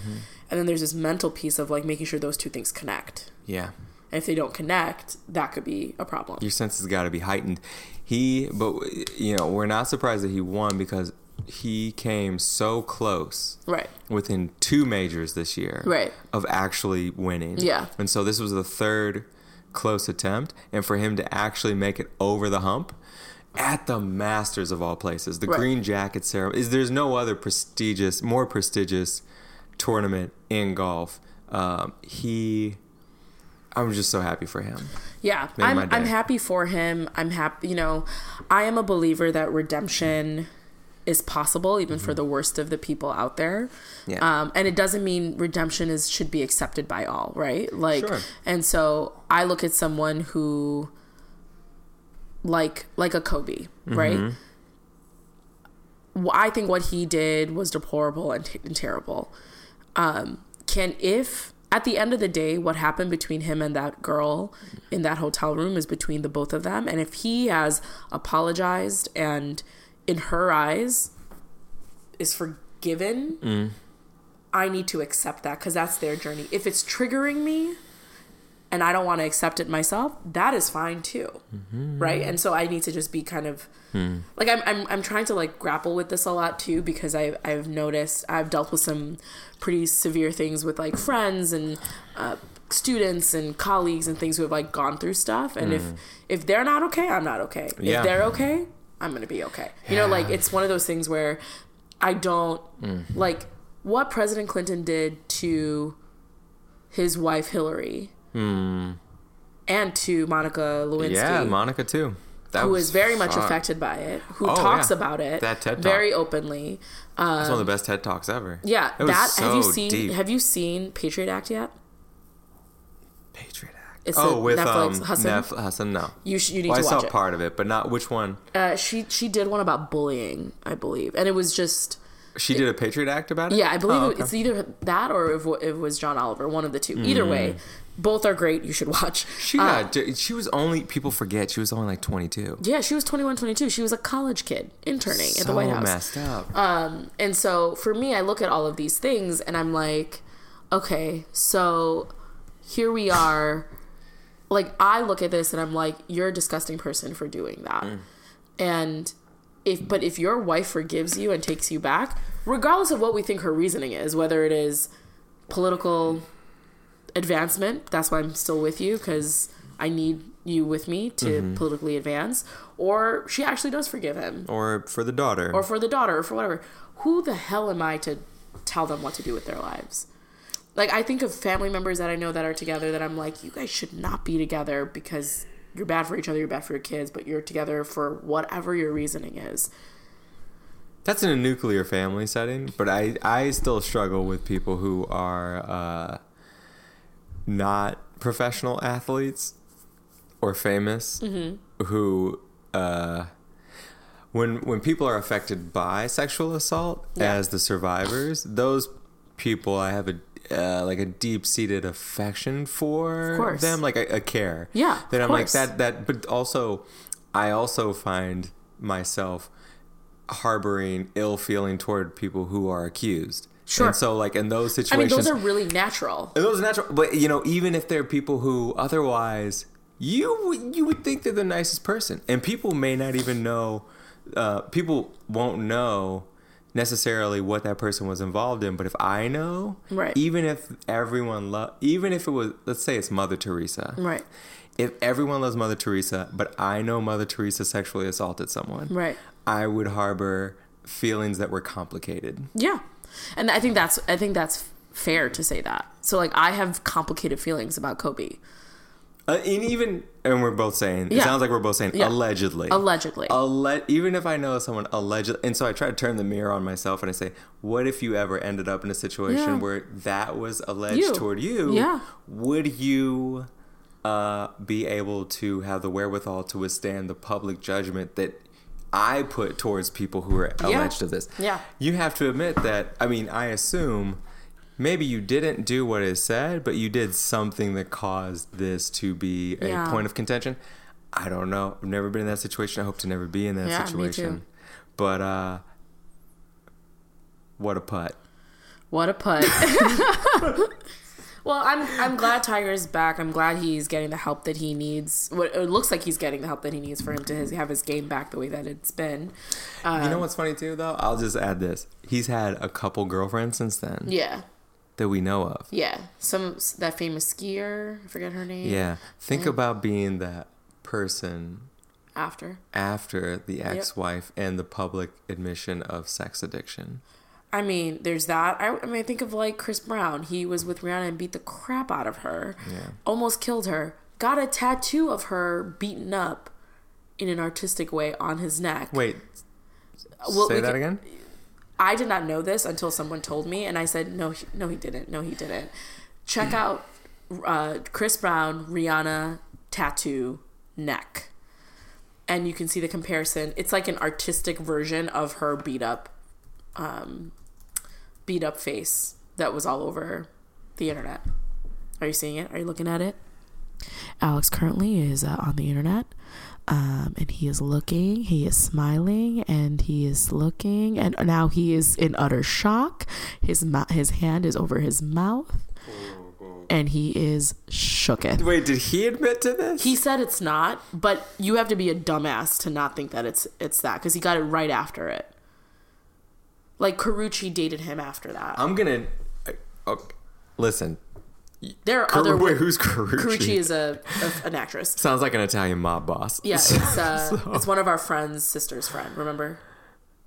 and then there's this mental piece of like making sure those two things connect. yeah. And if they don't connect, that could be a problem. Your senses got to be heightened. He, but you know, we're not surprised that he won because he came so close Right. within two majors this year Right. of actually winning. Yeah. And so this was the third close attempt, and for him to actually make it over the hump at the Masters of all places, the Right. green jacket ceremony is there's no other prestigious, more prestigious tournament in golf. Um, he, I'm just so happy for him. Yeah, Made I'm. I'm happy for him. I'm happy, you know, I am a believer that redemption is possible even for the worst of the people out there. Mm-hmm. Yeah. Um, and it doesn't mean redemption is should be accepted by all, right? Like Sure. and so I look at someone who like like a Kobe, right? Mm-hmm. Wh- I think what he did was deplorable and, and terrible. Um, can if at the end of the day, what happened between him and that girl in that hotel room is between the both of them, and if he has apologized and in her eyes is forgiven, I need to accept that because that's their journey. If it's triggering me, and I don't want to accept it myself, that is fine too. Right? And so I need to just be kind of like I'm, I'm I'm trying to like grapple with this a lot too because I I've noticed I've dealt with some pretty severe things with like friends and uh, students and colleagues and things who have like gone through stuff and if if they're not okay, I'm not okay. Yeah. If they're okay, I'm going to be okay. You know like it's one of those things where I don't mm. like what President Clinton did to his wife Hillary hmm. and to Monica Lewinsky, Yeah, Monica too. That who is very much fuck. affected by it, who Oh, talks yeah. about it That TED Talk. very openly. That's one of the um, best TED talks ever. Yeah, was that have you seen? deep. Have you seen Patriot Act yet? Patriot Act. It's oh, with Netflix um, Hasan? Nef- Hasan, no. You sh- you need Well, I to saw watch it. I saw part of it, but not which one. Uh, she she did one about bullying, I believe, and it was just She did a Patriot Act about it. yeah, I believe Oh, it- okay. Mm. it's either that or if it was John Oliver, one of the two. Either way, both are great. You should watch. She Uh, got. she was only. People forget she was only like 22. yeah, she was 21, 22. She was a college kid interning at the White House. messed up. Um, And so for me, I look at all of these things and I'm like, okay, so here we are. Like, I look at this and I'm like, you're a disgusting person for doing that. Mm. And if, but if your wife forgives you and takes you back, regardless of what we think her reasoning is, whether it is political advancement, that's why I'm still with you because I need you with me to mm-hmm. politically advance, or she actually does forgive him, Or for the daughter. or for the daughter, or for whatever. Who the hell am I to tell them what to do with their lives? Like I think of family members that I know that are together that I'm like, you guys should not be together because you're bad for each other, you're bad for your kids, but you're together for whatever your reasoning is. That's in a nuclear family setting, but I, I still struggle with people who are uh, not professional athletes or famous Mm-hmm. who uh, when when people are affected by sexual assault Yeah. as the survivors, those people I have a uh, like a deep seated affection for them, like a, a care. Yeah, That of I'm like that that, but also I also find myself harboring ill feeling toward people who are accused. Sure. And so like in those I mean, situations those are really natural. those are natural, but you know, even if they're people who otherwise you you would think they're the nicest person, and people may not even know, uh, people won't know necessarily what that person was involved in. But if I know, Right. Even if everyone love, even if it was, let's say it's Mother Teresa, Right. If everyone loves Mother Teresa, but I know Mother Teresa sexually assaulted someone, Right. I would harbor feelings that were complicated. Yeah. And I think that's I think that's fair to say that. So like I have complicated feelings about Kobe. Uh, and even, and we're both saying, it sounds like we're both saying Yeah. allegedly. Allegedly. Alle- even if I know someone allegedly, and so I try to turn the mirror on myself and I say, what if you ever ended up in a situation Yeah. where that was alleged You. toward you? Yeah. Would you uh, be able to have the wherewithal to withstand the public judgment that I put towards people who are Yeah. alleged of this? Yeah. You have to admit that, I mean, I assume maybe you didn't do what is said, but you did something that caused this to be a Yeah. point of contention. I don't know. I've never been in that situation. I hope to never be in that Yeah, me situation. too. But uh what a putt. What a putt. well, I'm I'm glad Tiger's back. I'm glad he's getting the help that he needs. What it looks like he's getting the help that he needs for him to his, have his game back the way that it's been. you know what's funny too though? I'll just add this. He's had a couple girlfriends since then Yeah. That we know of. Yeah. Some that famous skier, I forget her name. Yeah. Think about being that person After. after the ex-wife and the public admission of sex addiction. I mean, there's that. I, I mean, think of like Chris Brown. He was with Rihanna and beat the crap out of her. Yeah. Almost killed her. Got a tattoo of her beaten up in an artistic way on his neck. Wait, Well, say we that can- again? I did not know this until someone told me, and I said, "No, he, no, he didn't. No, he didn't." Check out uh, Chris Brown, Rihanna tattoo neck, and you can see the comparison. It's like an artistic version of her beat up, um, beat up face that was all over the internet. Are you seeing it? Are you looking at it? Alex currently is uh, on the internet. Um, and he is looking, he is smiling, and he is looking, and now he is in utter shock. His mou- his hand is over his mouth, and he is shooketh. Wait, did he admit to this? He said it's not, but you have to be a dumbass to not think that it's it's that because he got it right after it. Like Karrueche dated him after that. I'm gonna. Okay, listen, there are Car- other wait, who's Karrueche? Karrueche is a, a an actress. Sounds like an Italian mob boss. Yeah, it's uh, it's one of our friends' sister's friend. Remember?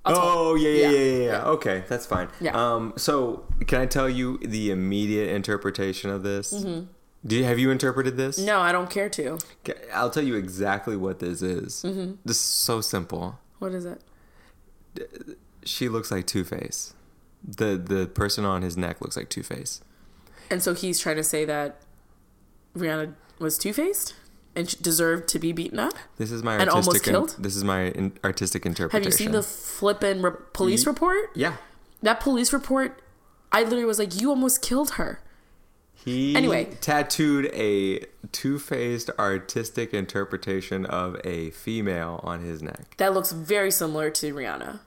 I'll Oh yeah yeah, Yeah, yeah, yeah, yeah. Okay, that's fine. Yeah. Um. So, can I tell you the immediate interpretation of this? Mm-hmm. Do you have you interpreted this? No, I don't care to. I'll tell you exactly what this is. Mm-hmm. This is so simple. What is it? She looks like Two Face. The the person on his neck looks like Two Face. And so he's trying to say that Rihanna was two faced and deserved to be beaten up. This is my And artistic. almost in- killed? this is my in, artistic interpretation. Have you seen the flippin' re- police report? Yeah. That police report, I literally was like, "You almost killed her." He Anyway. tattooed a two-faced artistic interpretation of a female on his neck. That looks very similar to Rihanna.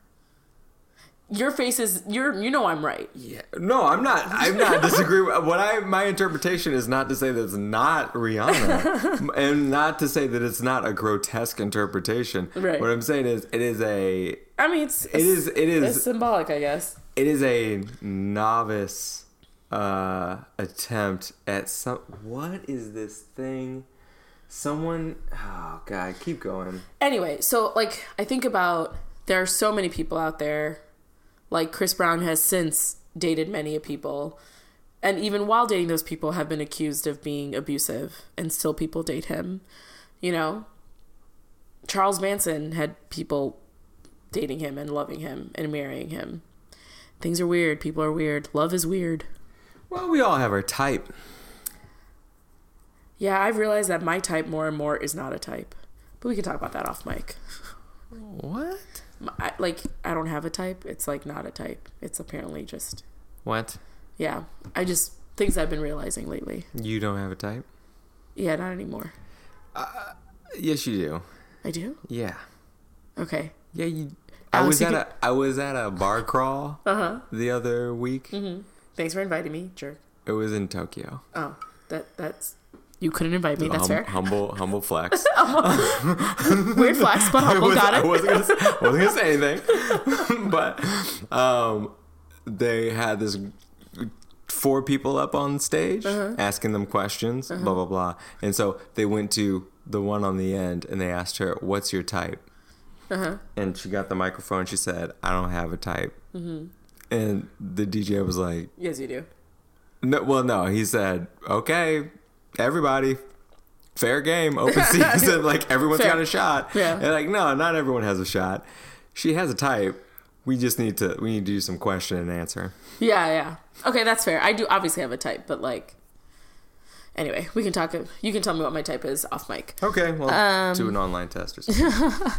Your face is you're you know I'm right. Yeah. No, I'm not. I'm not disagreeing. what I my interpretation is not to say that it's not Rihanna, and not to say that it's not a grotesque interpretation. Right. What I'm saying is, it is a. I mean, it's It is. It it's is. symbolic, I guess. It is a novice uh attempt at some. What is this thing? Someone. Oh God, keep going. Anyway, so like I think about there are so many people out there, like Chris Brown has since dated many people, and even while dating those people have been accused of being abusive, and still people date him. You know, Charles Manson had people dating him and loving him and marrying him. Things are weird. People are weird. Love is weird. Well, we all have our type. Yeah, I've realized that my type more and more is not a type. But we can talk about that off mic. What? I, like I don't have a type. It's like not a type. It's apparently just What? yeah. I just things I've been realizing lately. You don't have a type? Yeah, not anymore. Yes, you do. I do. Yeah. Okay. Yeah, you. I Alex, was you at a I was at a bar crawl Uh huh. the other week. Mhm. Thanks for inviting me, jerk. It was in Tokyo. Oh, that that's you couldn't invite me. That's Hum- fair. Humble, humble flex. Weird flex, but I, humble. was, Got I it. wasn't gonna, say- wasn't gonna say anything, but um, they had this four people up on stage Uh-huh. asking them questions, blah blah blah, and so they went to the one on the end and they asked her, "What's your type?" Uh-huh. And she got the microphone. She said, "I don't have a type." Mm-hmm. And the DJ was like, Yes, you do. No, well, no. He said, "Okay, everybody, fair game, open season. like everyone's Fair. got a shot." Yeah. And like, no, not everyone has a shot. She has a type. We just need to we need to do some question and answer. Yeah, yeah. Okay, that's fair. I do obviously have a type, but like. Anyway, we can talk. You can tell me what my type is off mic. Okay, well, Um, do an online test or something.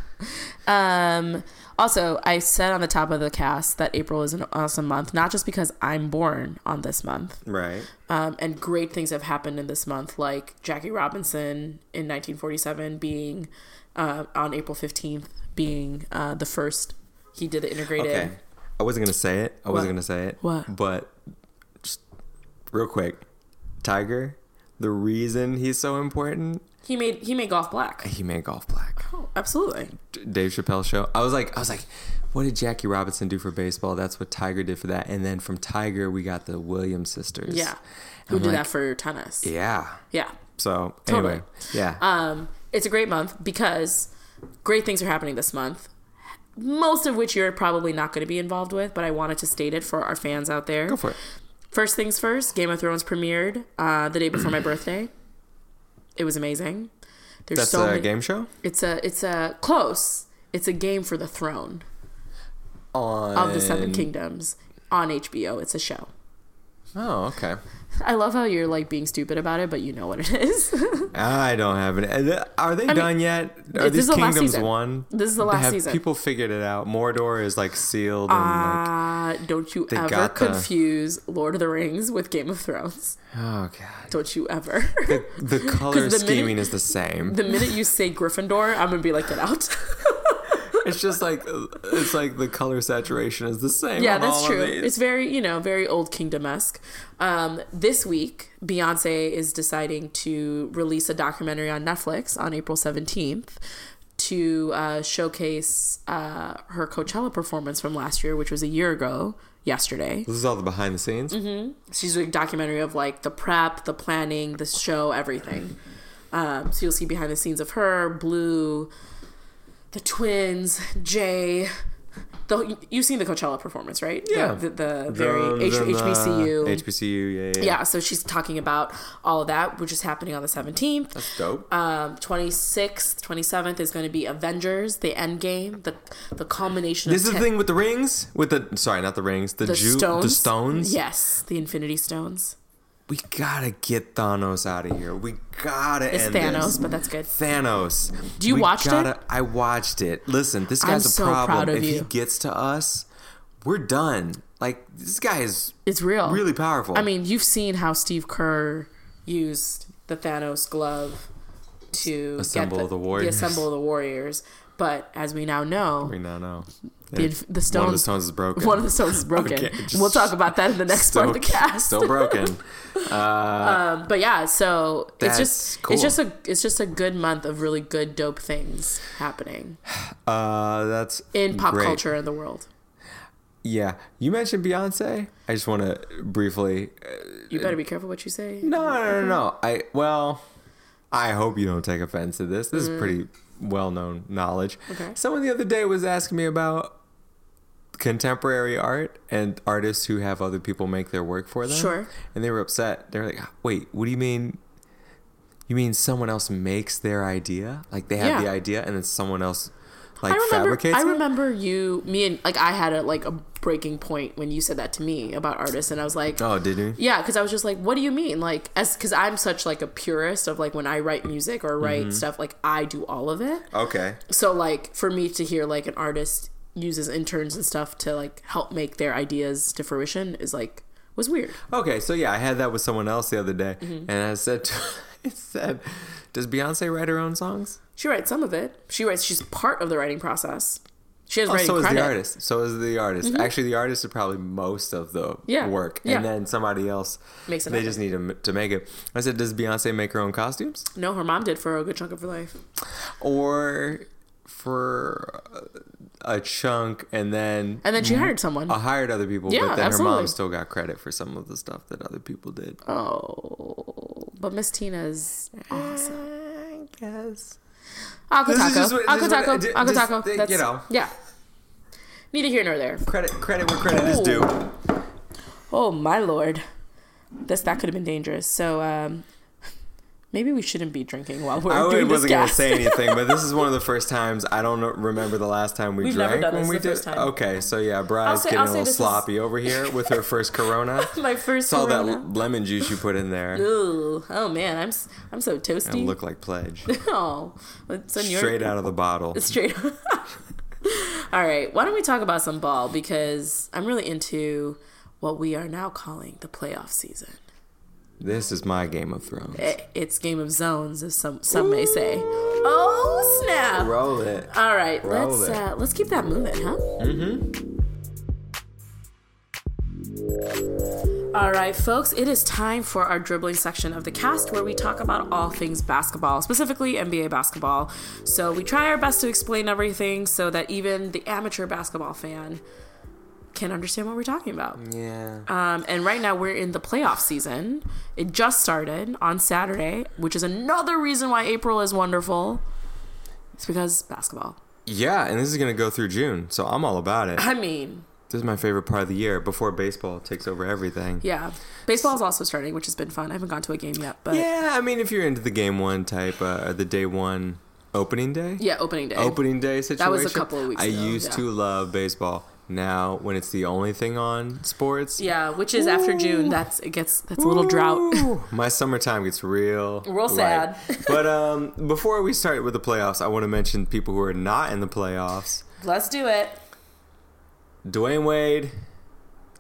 Um, also, I said on the top of the cast that April is an awesome month, not just because I'm born on this month, right. um, and great things have happened in this month, like Jackie Robinson in 1947 being uh, on April 15th being uh, the first. He did the integrated. Okay. I wasn't gonna say it. I wasn't gonna say it. What? But just real quick, Tiger. The reason he's so important, He made he made golf black. he made golf black. Oh, absolutely. Dave Chappelle show. I was like, I was like, what did Jackie Robinson do for baseball? That's what Tiger did for that. And then from Tiger, we got the Williams sisters. Yeah. Who I'm did like, that for tennis? Yeah. Yeah. So Totally. anyway, yeah. Um, it's a great month because great things are happening this month. Most of which you're probably not going to be involved with, but I wanted to state it for our fans out there. Go for it. First things first, Game of Thrones premiered uh, the day before my birthday. It was amazing. There's That's so a many- game show It's a it's a close. It's a game for the throne on of the Seven Kingdoms on HBO. It's a show. Oh, okay. I love how you're like being stupid about it, but you know what it is. I don't have it. Are they mean, done yet? Are these the kingdoms won? This is the last have season. people figured it out? Mordor is like sealed and like. Uh, don't you ever got the- confuse Lord of the Rings with Game of Thrones. Oh god. Don't you ever. The, the color the minute- scheming is the same. the minute you say Gryffindor, I'm gonna be like, get out. It's just like it's like the color saturation is the same. yeah, on that's all of true. these. It's very, you know, very old kingdom esque. Um, this week, Beyonce is deciding to release a documentary on Netflix on April 17th to uh, showcase uh, her Coachella performance from last year, which was a year ago yesterday. This is all the behind the scenes. Mm-hmm. She's doing a documentary of like the prep, the planning, the show, everything. Um, so you'll see behind the scenes of her, Blue, the twins, Jay. The, you've seen the Coachella performance, right? Yeah. The, the, very H- the HBCU. HBCU, yeah, yeah. yeah, so she's talking about all of that, which is happening on the 17th. That's dope. Um, 26th, 27th is going to be Avengers, the End Game, the the culmination this is the thing with the rings, with the sorry, not the rings, the, the ju- stones. the stones. Yes, the Infinity Stones. We gotta get Thanos out of here. We gotta It's end Thanos, this. but that's good. Thanos. Do you watch it? I watched it. Listen, this I'm guy's a so problem. if he gets to us, we're done. Like this guy is It's real. really powerful. I mean, you've seen how Steve Kerr used the Thanos glove to Assemble get the Warriors. assemble the Warriors. But as we now know, We now know. the, One the of the stones, stones is broken. one of the stones is broken. Okay, we'll talk about that in the next part of the cast. Still broken. um, but yeah, so it's just cool. it's just a it's just a good month of really good dope things happening Uh, that's in pop great. culture in the world. Yeah, you mentioned Beyonce. I just want to briefly. You better be careful what you say. No, no, no, no. I well, I hope you don't take offense to this. This is pretty well-known knowledge. Mm. Okay. Someone the other day was asking me about contemporary art and artists who have other people make their work for them. Sure. And they were upset. They're like, "Wait, what do you mean? You mean someone else makes their idea? Like they have Yeah. the idea and then someone else like I remember. fabricates I it?" remember you, me, and like I had a like a breaking point when you said that to me about artists, and I was like, Oh, did you? yeah, because I was just like, what do you mean? Like, as because I'm such like a purist of like when I write music or write Mm-hmm. stuff, like I do all of it. Okay. So like for me to hear like an artist uses interns and stuff to like help make their ideas to fruition is like was weird. Okay, so yeah, I had that with someone else the other day, Mm-hmm. and I said, to, I said, does Beyonce write her own songs? She writes some of it. She writes. She's part of the writing process. She has Oh, writing so is credit. Mm-hmm. the artist. So is the artist. Actually, the artist is probably most of the Yeah, work, yeah. and then somebody else Makes it They happen. just need to, to make it. I said, does Beyonce make her own costumes, No, her mom did for a good chunk of her life. or for a chunk, and then And then she hired someone. I hired other people? Yeah, but then her absolutely. mom still got credit for some of the stuff that other people did. Oh, but Miss Tina's awesome. I guess. Akko This is Taco. just what- this Akko is what- Taco. ju- Taco. That's, you know. Yeah. Neither here nor there. Credit credit where credit is due. Oh my lord. This that could have been dangerous. So um maybe we shouldn't be drinking while we're I doing wasn't gonna say anything, but this is one of the first times I don't remember the last time we We've never drank done when this, we the did. first time. Okay, so yeah, Bride's say- getting I'll a little this is- sloppy over here with her first Corona. my first Saw that lemon juice you put in there. Ooh, oh man, I'm I'm so toasty. And look like pledge. oh, it's on your Straight out of the bottle. straight. All right, why don't we talk about some ball because I'm really into what we are now calling the playoff season. This is my Game of Thrones. It's Game of Zones, as some some may say. Oh snap! Roll it. All right, Roll let's uh, let's keep that moving, huh? Mm-hmm. All right, folks, it is time for our dribbling section of the cast where we talk about all things basketball, specifically NBA basketball. So we try our best to explain everything so that even the amateur basketball fan can understand what we're talking about. Yeah. Um, and right now we're in the playoff season. It just started on Saturday, which is another reason why April is wonderful. It's because basketball. Yeah, and this is gonna go through June, so I'm all about it. I mean, This is my favorite part of the year before baseball takes over everything. yeah. Baseball is also starting, which has been fun. I haven't gone to a game yet, but yeah, I mean, if you're into the game one type, uh, or the day one opening day, Yeah, opening day. opening day situation. That was a couple of weeks I ago, used yeah. to love baseball. Now, when it's the only thing on sports, Yeah, which is after June. That's it gets that's a little drought. My summertime gets real, Real light. sad. but um, before we start with the playoffs, I want to mention people who are not in the playoffs. Let's do it. Dwyane Wade,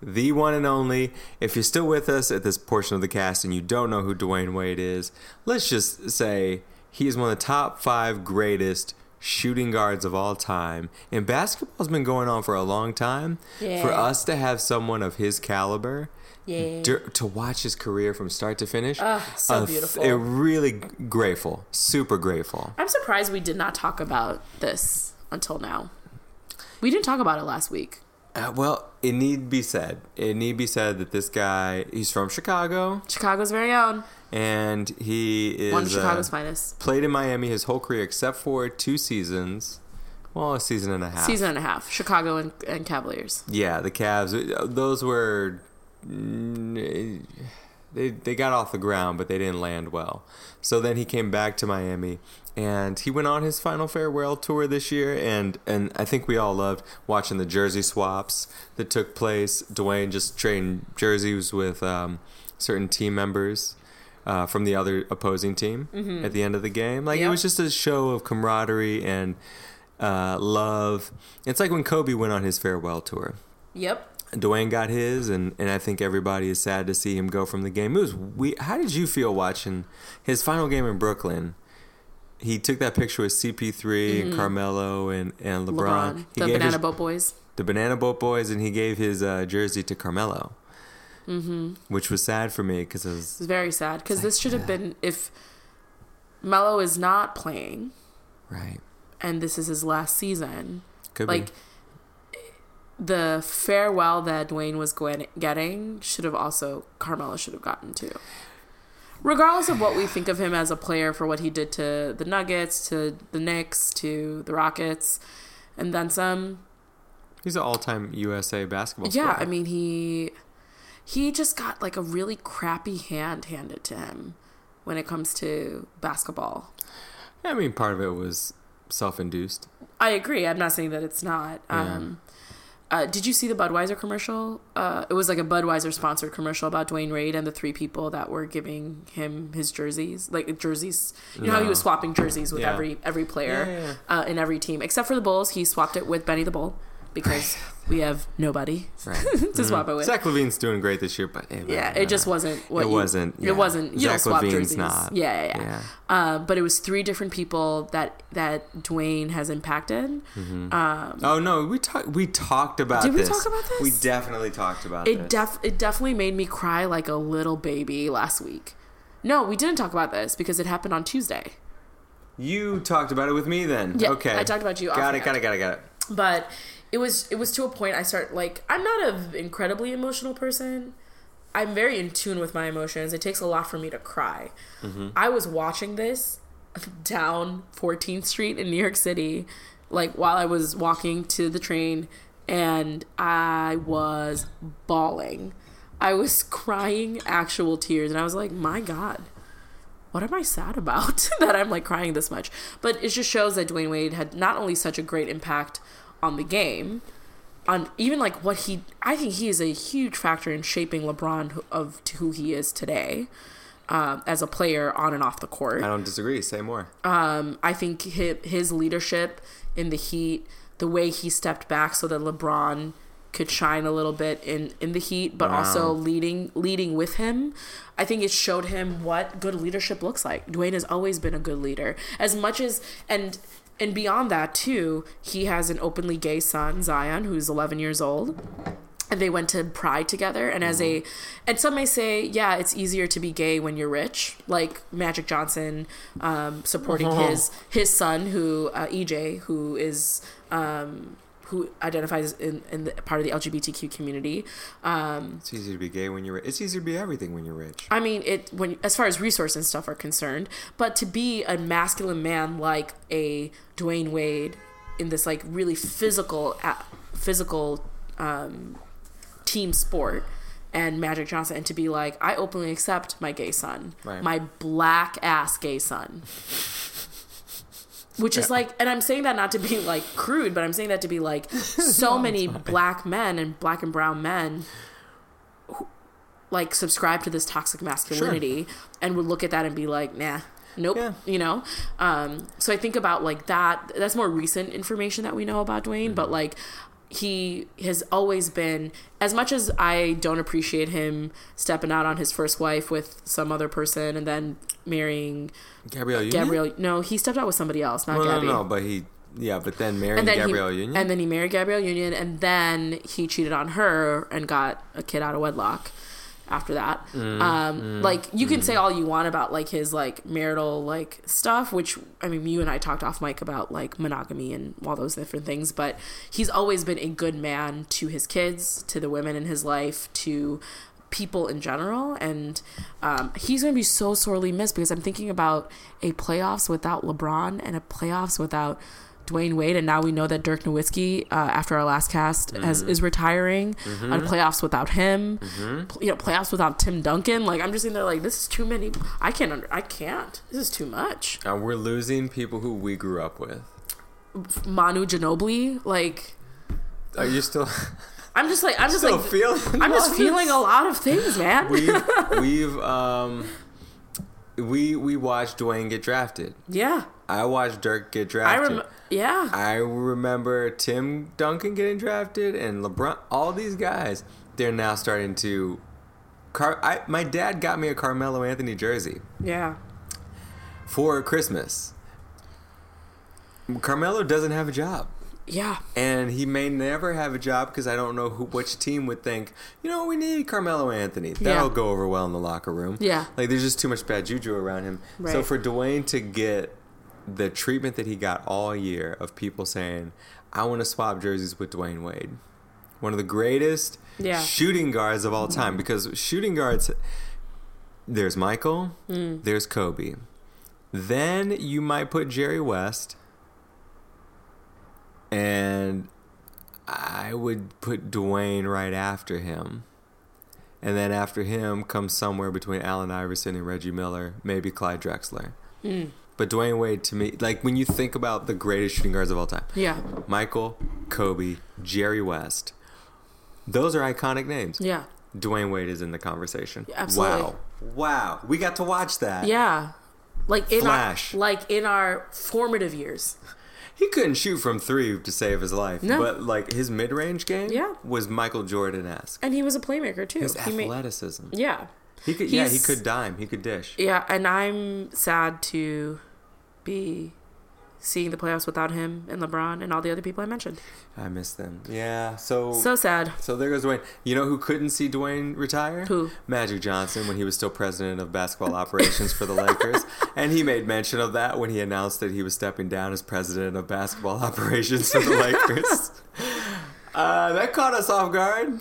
the one and only. If you're still with us at this portion of the cast and you don't know who Dwyane Wade is, let's just say he is one of the top five greatest shooting guards of all time. And basketball's been going on for a long time. Yeah. For us to have someone of his caliber. Yeah. to watch his career from start to finish, Ah, so uh, beautiful. Really grateful, super grateful. I'm surprised we did not talk about this until now. We didn't talk about it last week. Uh, well, it need be said. It need be said that this guy, he's from Chicago. Chicago's very own. and he is One of Chicago's uh, finest. played in Miami his whole career except for two seasons. Well, a season and a half. Season and a half. Chicago and, and Cavaliers. Yeah, the Cavs. uh, Those were mm, they they got off the ground, but they didn't land well. So then he came back to Miami, and he went on his final farewell tour this year. And and I think we all loved watching the jersey swaps that took place. Dwyane just trading jerseys with um, certain team members. Uh, from the other opposing team at the end of the game, like it was just a show of camaraderie and uh, love. It's like when Kobe went on his farewell tour. Yep. Dwyane got his, and, and I think everybody is sad to see him go from the game. It was we. How did you feel watching his final game in Brooklyn? He took that picture with CP3 and Carmelo and and LeBron. Mm-hmm. LeBron, the Banana his- Boat Boys. the Banana Boat Boys, and he gave his uh, jersey to Carmelo, mm-hmm. which was sad for me because it was It's very sad because this should have been if Melo is not playing right. and this is his last season. Could like be. the farewell that Dwyane was going, getting should have also Carmelo should have gotten too. Regardless of what we think of him as a player for what he did to the Nuggets, to the Knicks, to the Rockets, and then some. He's an all-time USA basketball. Yeah, scorer. I mean he he just got like a really crappy hand handed to him when it comes to basketball. I mean, part of it was self-induced. I agree. I'm not saying that it's not. Um, uh, did you see the Budweiser commercial? Uh, it was like a Budweiser sponsored commercial about Dwyane Wade and the three people that were giving him his jerseys, like jerseys. You know how he was swapping jerseys with Yeah. every every player Yeah, yeah, Uh, in every team, except for the Bulls. He swapped it with Benny the Bull because we have nobody Right. Mm-hmm. to swap it with. Zach LaVine's doing great this year, but Yeah, it just wasn't what It you- wasn't, yeah. It wasn't. You don't Zach swap LaVine's jerseys. not. Yeah, yeah, yeah. Yeah. Uh, but it was three different people that that Dwyane has impacted. Um, Oh no, we talked. We talked about. Did we talk about this? We definitely talked about it this. def it definitely made me cry like a little baby last week. No, we didn't talk about this because it happened on Tuesday. you talked about it with me then. Yeah, okay. I talked about you Got it. Got it. Got it. Got it. but it was it was to a point I start like I'm not an incredibly emotional person. I'm very in tune with my emotions. It takes a lot for me to cry. Mm-hmm. I was watching this down 14th Street in New York City, like while I was walking to the train, and I was bawling. I was crying actual tears, and I was like, my God what am I sad about that I'm like crying this much? But it just shows that Dwyane Wade had not only such a great impact on the game, on even like what he, I think he is a huge factor in shaping LeBron of to who he is today. Um, as a player on and off the court, I don't disagree. Say more. um, I think his, his leadership in the Heat, the way he stepped back so that LeBron could shine a little bit in, in the Heat, but Wow. also leading leading with him. I think it showed him what good leadership looks like. Dwyane has always been a good leader, as much as and and beyond that too. He has an openly gay son, Zion, who's 11 years old and they went to Pride together. And as a, and some may say, yeah, it's easier to be gay when you're rich, like Magic Johnson um, supporting his his son, who uh, EJ, who is um, who identifies in, in the part of the LGBTQ community. Um, It's easy to be gay when you're. Rich. It's easy to be everything when you're rich. I mean, it when as far as resource and stuff are concerned, but to be a masculine man like a Dwyane Wade in this like really physical, physical um, team sport, and Magic Johnson, and to be like, I openly accept my gay son, Right. my black ass gay son. Which is like, and I'm saying that not to be like crude, but I'm saying that to be like so many black men and black and brown men like subscribe to this toxic masculinity and would look at that and be like, nah, nope, Yeah. you know. Um, so I think about like that. That's more recent information that we know about Dwyane, but like he has always been as much as I don't appreciate him stepping out on his first wife with some other person and then marrying Gabrielle Union. Gabrielle. No, he stepped out with somebody else, not No, no, Gabby. no. But he. Yeah, but then marrying And then Gabrielle he, Union. and then he married Gabrielle Union, and then he cheated on her and got a kid out of wedlock. After that, Mm, um, like you can say all you want about like his like marital like stuff, which I mean, you and I talked off mic about like monogamy and all those different things, but he's always been a good man to his kids, to the women in his life, to people in general, and um, he's going to be so sorely missed because I'm thinking about a playoffs without LeBron and a playoffs without Dwyane Wade, and now we know that Dirk Nowitzki, uh, after our last cast, has, is retiring. On playoffs without him, Pl- you know, playoffs without Tim Duncan. Like I'm just in there, like this is too many. I can't. Under, I can't. This is too much. and we're losing people who we grew up with. Manu Ginobili, like Are you still I'm just like I'm just still like feeling? I'm just feeling a lot of things, man. We've we've um we we watched Dwyane get drafted. yeah, I watched Dirk get I drafted. Yeah, I remember Tim Duncan getting drafted and LeBron. All these guys, they're now starting to. Car. I, my dad got me a Carmelo Anthony jersey yeah. for Christmas, Carmelo doesn't have a job. Yeah. And he may never have a job because I don't know who which team would think, you know, we need Carmelo Anthony. That'll Yeah. go over well in the locker room. Yeah. Like there's just too much bad juju around him. So for Dwyane to get the treatment that he got all year of people saying, I want to swap jerseys with Dwyane Wade. One of the greatest Yeah. shooting guards of all time. Because shooting guards there's Michael, Mm. there's Kobe. Then you might put Jerry West. And I would put Dwyane right after him. And then after him comes somewhere between Allen Iverson and Reggie Miller, maybe Clyde Drexler. Mm. But Dwyane Wade, to me, like when you think about the greatest shooting guards of all time, Yeah. Michael, Kobe, Jerry West, those are iconic names. Yeah. Dwyane Wade is in the conversation. absolutely. Wow. Wow. We got to watch that. Yeah. Like in Flash. our like in our formative years. He couldn't shoot from three to save his life. No. But like his mid range game Yeah. was Michael Jordan esque. And he was a playmaker too. His he made- athleticism. yeah. he could yeah, he could dime. He could dish. Yeah, and I'm sad to be seeing the playoffs without him and LeBron and all the other people I mentioned. I miss them. Yeah. So So sad. So there goes Dwyane. You know who couldn't see Dwyane retire? Who? Magic Johnson when he was still president of basketball operations for the Lakers. And he made mention of that when he announced that he was stepping down as president of basketball operations for the Lakers. uh, that caught us off guard.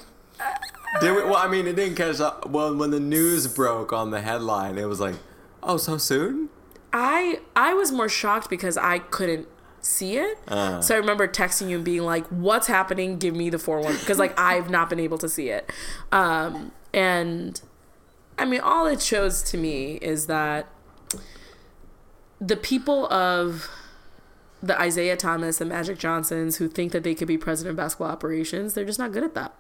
Did we? Well, I mean, it didn't catch up. Well, when the news broke on the headline, it was like, oh, so soon? I I was more shocked because I couldn't see it. Uh. So I remember texting you and being like, "What's happening? Give me the four one because like I've not been able to see it." Um, and I mean, all it shows to me is that the people of the Isiah Thomas and Magic Johnsons who think that they could be president of basketball operations, they're just not good at that.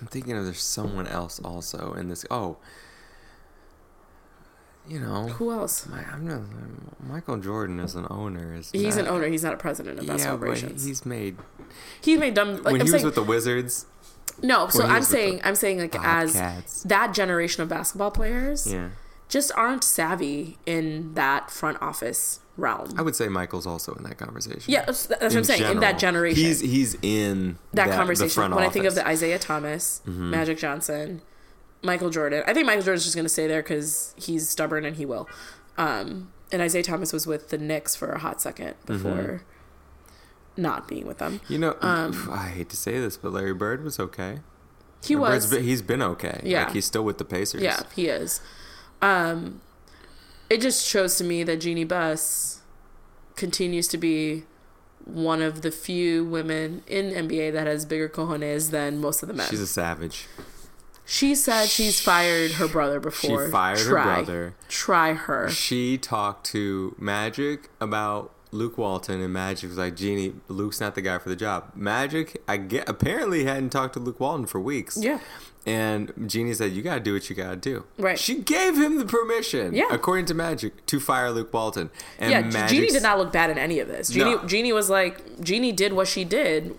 I'm thinking of there's someone else also in this. Oh, you know, Who else? My, I'm not, Michael Jordan is an owner is. He's not- an owner. He's not a president of Yeah, basketball but operations. he's made He's made dumb. Like when I'm he was saying, with the Wizards. No, so I'm saying I'm saying like as Bobcats. that generation of basketball players Yeah, just aren't savvy in that front office realm. I would say Michael's also in that conversation. yeah, that's that's what I'm saying. In that generation, he's he's in that, the conversation. when I think of. Mm-hmm. the Isiah Thomas, Magic Johnson, Michael Jordan, I think Michael Jordan's just going to stay there because he's stubborn and he will. Um, and Isiah Thomas was with the Knicks for a hot second Mm-hmm. before not being with them. you know, um, I hate to say this, but Larry Bird was okay. He Bird's was. been- he's been okay. Yeah. like he's still with the Pacers. Yeah, he is. Um, it just shows to me that Jeanie Buss continues to be one of the few women in NBA that has bigger cojones than most of the men. she's a savage. She said she's fired her brother before. She fired her Try. brother. Try her. She talked to Magic about Luke Walton, and Magic was like, "Jeanie, Luke's not the guy for the job." Magic, I get, apparently hadn't talked to Luke Walton for weeks. Yeah. And Jeanie said, "You got to do what you got to do." Right. She gave him the permission, Yeah. according to Magic, to fire Luke Walton. And yeah, Magic's- Jeanie did not look bad in any of this. Jeanie, No. Jeanie was like, Jeanie did what she did.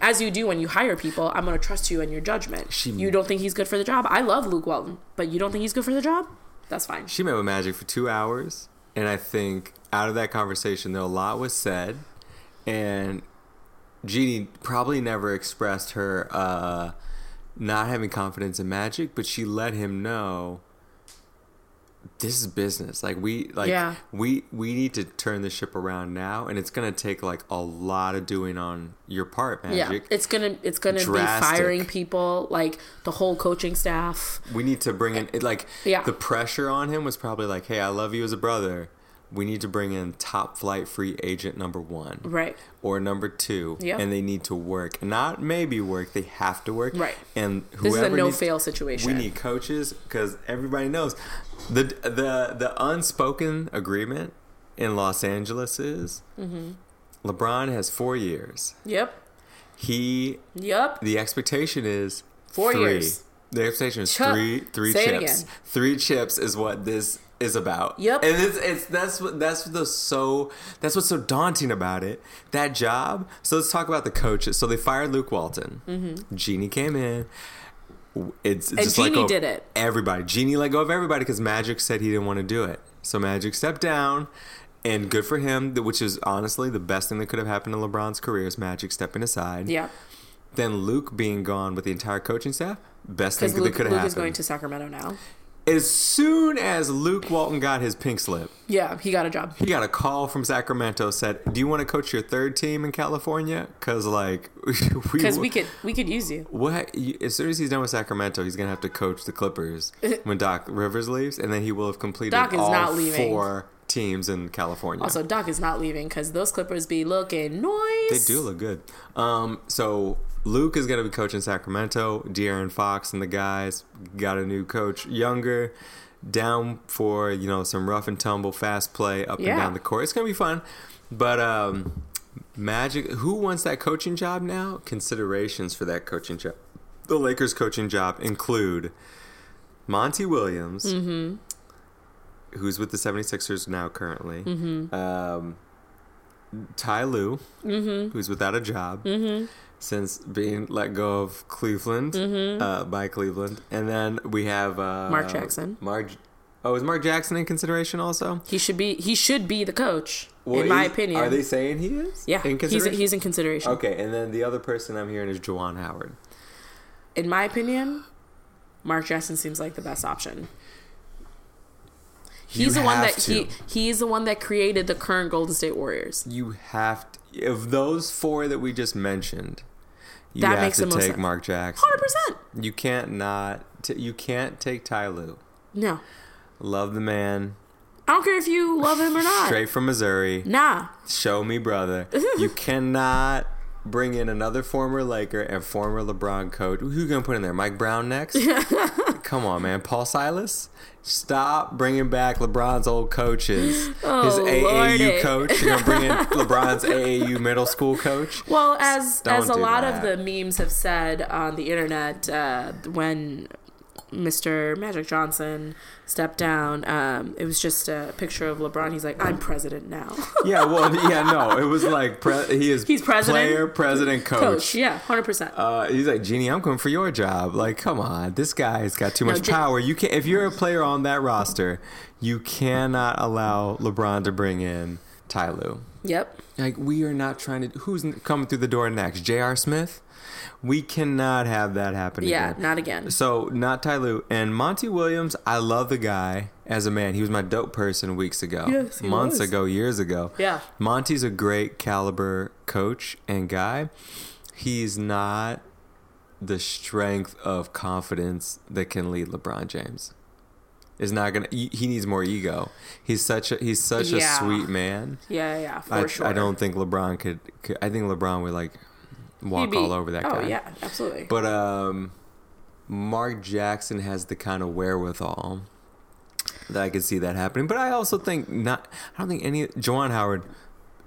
As you do when you hire people, I'm going to trust you and your judgment. She- you don't think he's good for the job? I love Luke Walton, but you don't think he's good for the job? That's fine. She met with Magic for two hours, and I think out of that conversation, there a lot was said, and Jeanie probably never expressed her uh, not having confidence in Magic, but she let him know this is business. Like we like Yeah. we we need to turn the ship around now, and it's gonna take like a lot of doing on your part, Yeah, Magic. it's gonna it's gonna Drastic. be firing people like the whole coaching staff. we need to bring in it, like Yeah. the pressure on him was probably like hey i love you as a brother we need to bring in top flight free agent number one Right. or number two and they need to work not maybe work they have to work Right. and This is a no fail situation. we need coaches because everybody knows the the the unspoken agreement in los angeles is Mm-hmm. lebron has four years Yep. he Yep. the expectation is Four three. years. The expectation is Chuck, three three say chips. Three chips is what this is about. Yep. And it's, it's that's what that's the so that's what's so daunting about it. That job. So let's talk about the coaches. So they fired Luke Walton. Mm-hmm. Jeanie came in. It's, it's just Jeanie go did it. Everybody. Jeanie let go of everybody because Magic said he didn't want to do it. So Magic stepped down. and good for him. Which is honestly the best thing that could have happened in LeBron's career is Magic stepping aside. Yeah. Then Luke being gone with the entire coaching staff, best thing Because that could have happened. Luke is going to Sacramento now. As soon as Luke Walton got his pink slip, Yeah, he got a job. he got a call from Sacramento. Said, "Do you want to coach your third team in California? Because like Because we could we could use you. What? As soon as he's done with Sacramento, he's gonna have to coach the Clippers when Doc Rivers leaves, and then he will have completed Doc is all not leaving. four teams in California. Also, Doc is not leaving because those Clippers be looking nice. they do look good. Um, so Luke is gonna be coaching Sacramento. De'Aaron Fox and the guys got a new coach, younger, down for you know some rough and tumble, fast play up Yeah. and down the court. It's gonna be fun, but um, Magic. Who wants that coaching job now? Considerations for that coaching job. The Lakers coaching job include Monty Williams, Mm-hmm. who's with the 76ers now currently. Mm-hmm. Um, Ty Lue, who's without a job Mm-hmm. Since being let go of Cleveland uh, by Cleveland. And then we have uh, Mark Jackson. Mark. Oh, is Mark Jackson in consideration also? He should be he should be the coach Well, in my opinion. Are they saying he is? yeah, In he's consideration? he's in consideration. Okay, and then the other person I'm hearing is Juwan Howard. In my opinion, Mark Jackson seems like the best option. You He's the one that he he's the one that created the current Golden State Warriors. You have to, of those four that we just mentioned. You That have makes to the most take sense. Mark Jackson. Hundred percent. You can't not. T- you can't take Ty Lue. No, Love the man. I don't care if you love him or not. Straight from Missouri. Nah, Show me, brother. you cannot bring in another former Laker and former LeBron coach. Who you gonna put in there? Mike Brown next? Come on, man. Paul Silas. Stop bringing back LeBron's old coaches. His Oh, AAU Lordy. coach. You're gonna bring in LeBron's AAU middle school coach. Well, as Don't as a lot that. of the memes have said on the internet, uh, when Mr. Magic Johnson stepped down, um, it was just a picture of LeBron. He's like, "I'm president now." Yeah, well, yeah, no, it was like pre- he is He's president? player, president, coach. Coach, yeah, hundred percent. Uh, he's like, Jeanie, I'm coming for your job. Like, come on, this guy's got too much Je- power. You can not if you're a player on that roster, you cannot allow LeBron to bring in Ty Lue. Yep. Like, we are not trying to. Who's coming through the door next? J.R. Smith. We cannot have that happen Yeah, again. not again. So not Ty Lue and Monty Williams. I love the guy as a man. He was my dope person weeks ago, Yes, months was. ago, years ago. Yeah. Monty's a great caliber coach and guy. He's not the strength of confidence that can lead LeBron James. Is not gonna. He needs more ego. He's such a he's such Yeah. a sweet man. Yeah, yeah, for I, sure. I don't think LeBron could, could. I think LeBron would like walk be- all over that guy. oh, guy. yeah, absolutely. But um, Mark Jackson has the kind of wherewithal that I could see that happening. But I also think not. I don't think any. Juwan Howard,